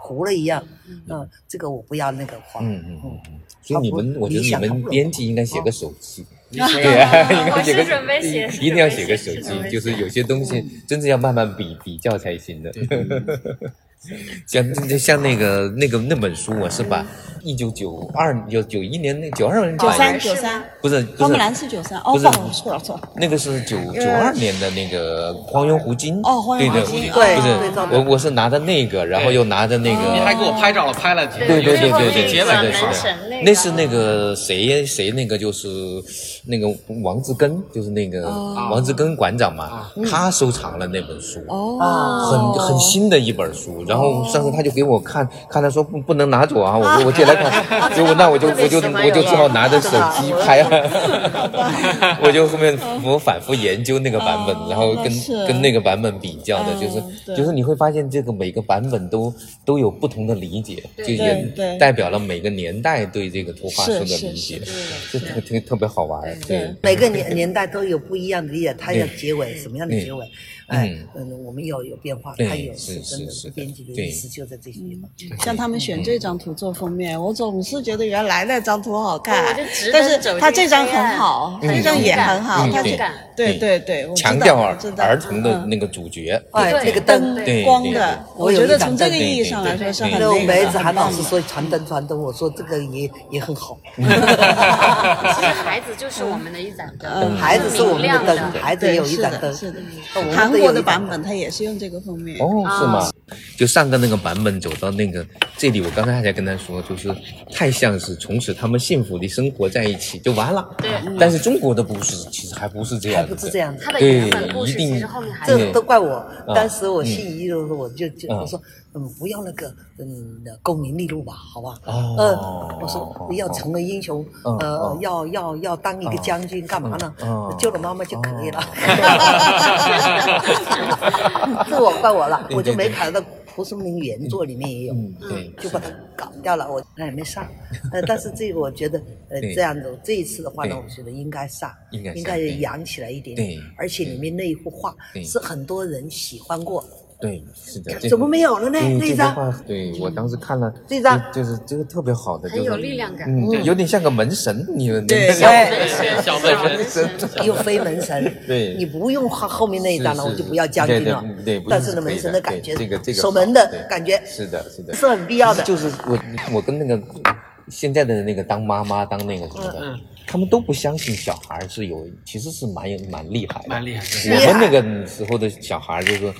糊了一样。嗯，这个我不要那个黄。嗯嗯嗯。所以你们，我觉得你们编辑应该写个手记。对啊，我是准备写，一定要写个手记，就是有些东西真的要慢慢比比较才行的。像像那个那个那本书，我是把一九九二九九一年那九二年九三九三。不是花木兰是九三。哦，不是。错了错了，那个是九九二年的那个荒原湖金哦，荒原湖金。对，不是我我是拿着那个，然后又拿着那个，你还给我拍照了，拍了对对对对对，结尾的是那是那个谁谁那个就是那个王志根，就是那个王志根馆长嘛，他收藏了那本书哦，很很新的一本书。然后上次他就给我看，看他说不不能拿走啊，我说我借来看，结果那我就我就我就只好拿着手机拍，我就后面我反复研究那个版本，然后跟跟那个版本比较的，就是就是你会发现这个每个版本都都有不同的理解，就也代表了每个年代对这个图画书的理解，就特特特别好玩。对，每个年年代都有不一样的理解，它要结尾什么样的结尾？哎，嗯，我们要有变化，它有是真的是编辑的意思就在这些地方。像他们选这张图做封面，我总是觉得原来那张图好看，但是他这张很好，这张也很好，他就对。对对，强调儿儿童的那个主角，哎，那个灯光的，我觉得从这个意义上来说是很。那梅子韩老师说传灯传灯，我说这个也也很好。其实孩子就是我们的一盏灯，孩子是我们的灯，孩子也有一盏灯。是的，韩国的版本它也是用这个封面。哦，是吗？就上个那个版本走到那个这里我刚才还在跟他说，就是太像是从此他们幸福的生活在一起就完了。对，但是中国的不是，其实还不是这样，还不是这样。他的原本故事其实后面还这都怪我。当时我心仪的时候，我就就我说，嗯，不要那个嗯功名利禄吧，好吧？哦。嗯，我说要成为英雄，呃，要要要当一个将军，干嘛呢？救了妈妈就可以了。这我怪我了，我就没考到。蒲松龄原作里面也有，对，就把它搞掉了。我那也没上，呃，但是这个我觉得，呃，这样子这一次的话呢，我觉得应该上，应该扬起来一点点。而且里面那一幅画是很多人喜欢过。对，是的。怎么没有了呢？那张？对我当时看了这张，就是这个特别好的，很有力量感。嗯，有点像个门神，你们对，小门神，小门神，又非门神。对，你不用后后面那一张了，我就不要将军了。对，但是呢，门神的感觉，这个这个守门的感觉，是的，是的，是很必要的。就是我我跟那个现在的那个当妈妈当那个什么的，他们都不相信小孩是有，其实是蛮有蛮厉害的，蛮厉害。我们那个时候的小孩就是。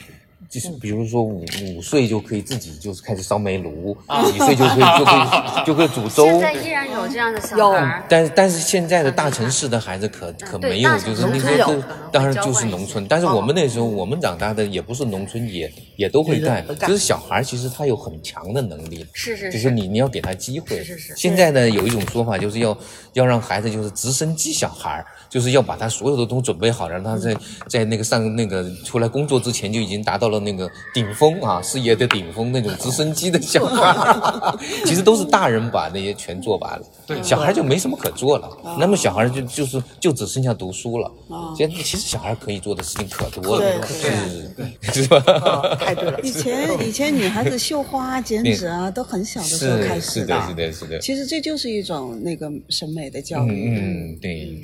就是比如说五五岁就可以自己就是开始烧煤炉，几岁就可以就可以就可以煮粥。现在依然有这样的小孩。但但是现在的大城市的孩子可可没有，就是那些都当然就是农村。但是我们那时候我们长大的也不是农村，也也都会干。就是小孩其实他有很强的能力，是是是，就是你你要给他机会。是是。现在呢有一种说法就是要要让孩子就是直升机小孩，就是要把他所有的都准备好，让他在在那个上那个出来工作之前就已经达到了那个顶峰啊，事业的顶峰那种直升机的小孩，其实都是大人把那些全做完了，对，小孩就没什么可做了。那么小孩就就是就只剩下读书了。现在其实小孩可以做的事情可多了，是 是吧？太对了。以前以前女孩子绣花剪纸啊，都很小的时候开始的，是的，是的，是的。其实这就是一种那个审美的教育。嗯，对。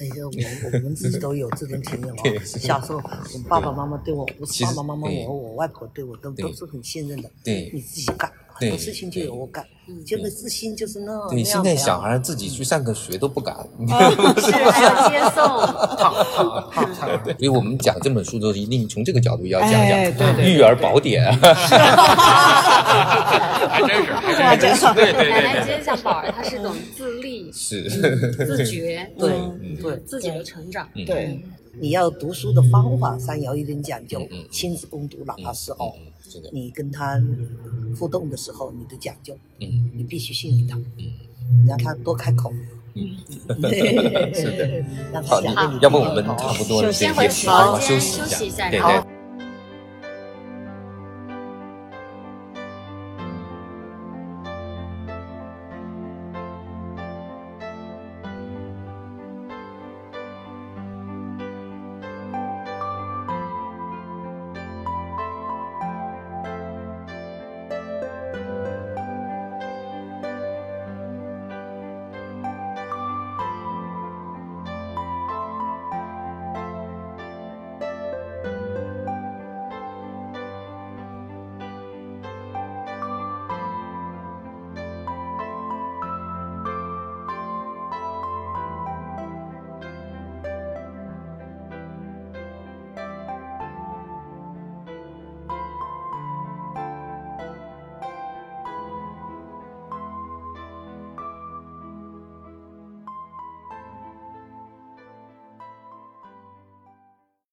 那个我我们自己都有这种体验哦。小时候，我爸爸妈妈对我，不是爸爸妈妈，我我外婆对我都都是很信任的。对，你自己干，很多事情就有我干。就那自信就是那对，现在小孩自己去上个学都不敢。是还要接送。所以我们讲这本书的时候，一定从这个角度要讲讲《育儿宝典》。还真是，还真是。对对对。奶奶今天讲宝儿，他是种自立、是自觉，对对，自己的成长。对，你要读书的方法上有一点讲究，亲子共读哪怕时候，你跟他互动的时候，你的讲究，嗯，你必须信任他，嗯，让他多开口。嗯，是的，好，要不我们差不多了，先回去，先休息一下，对对。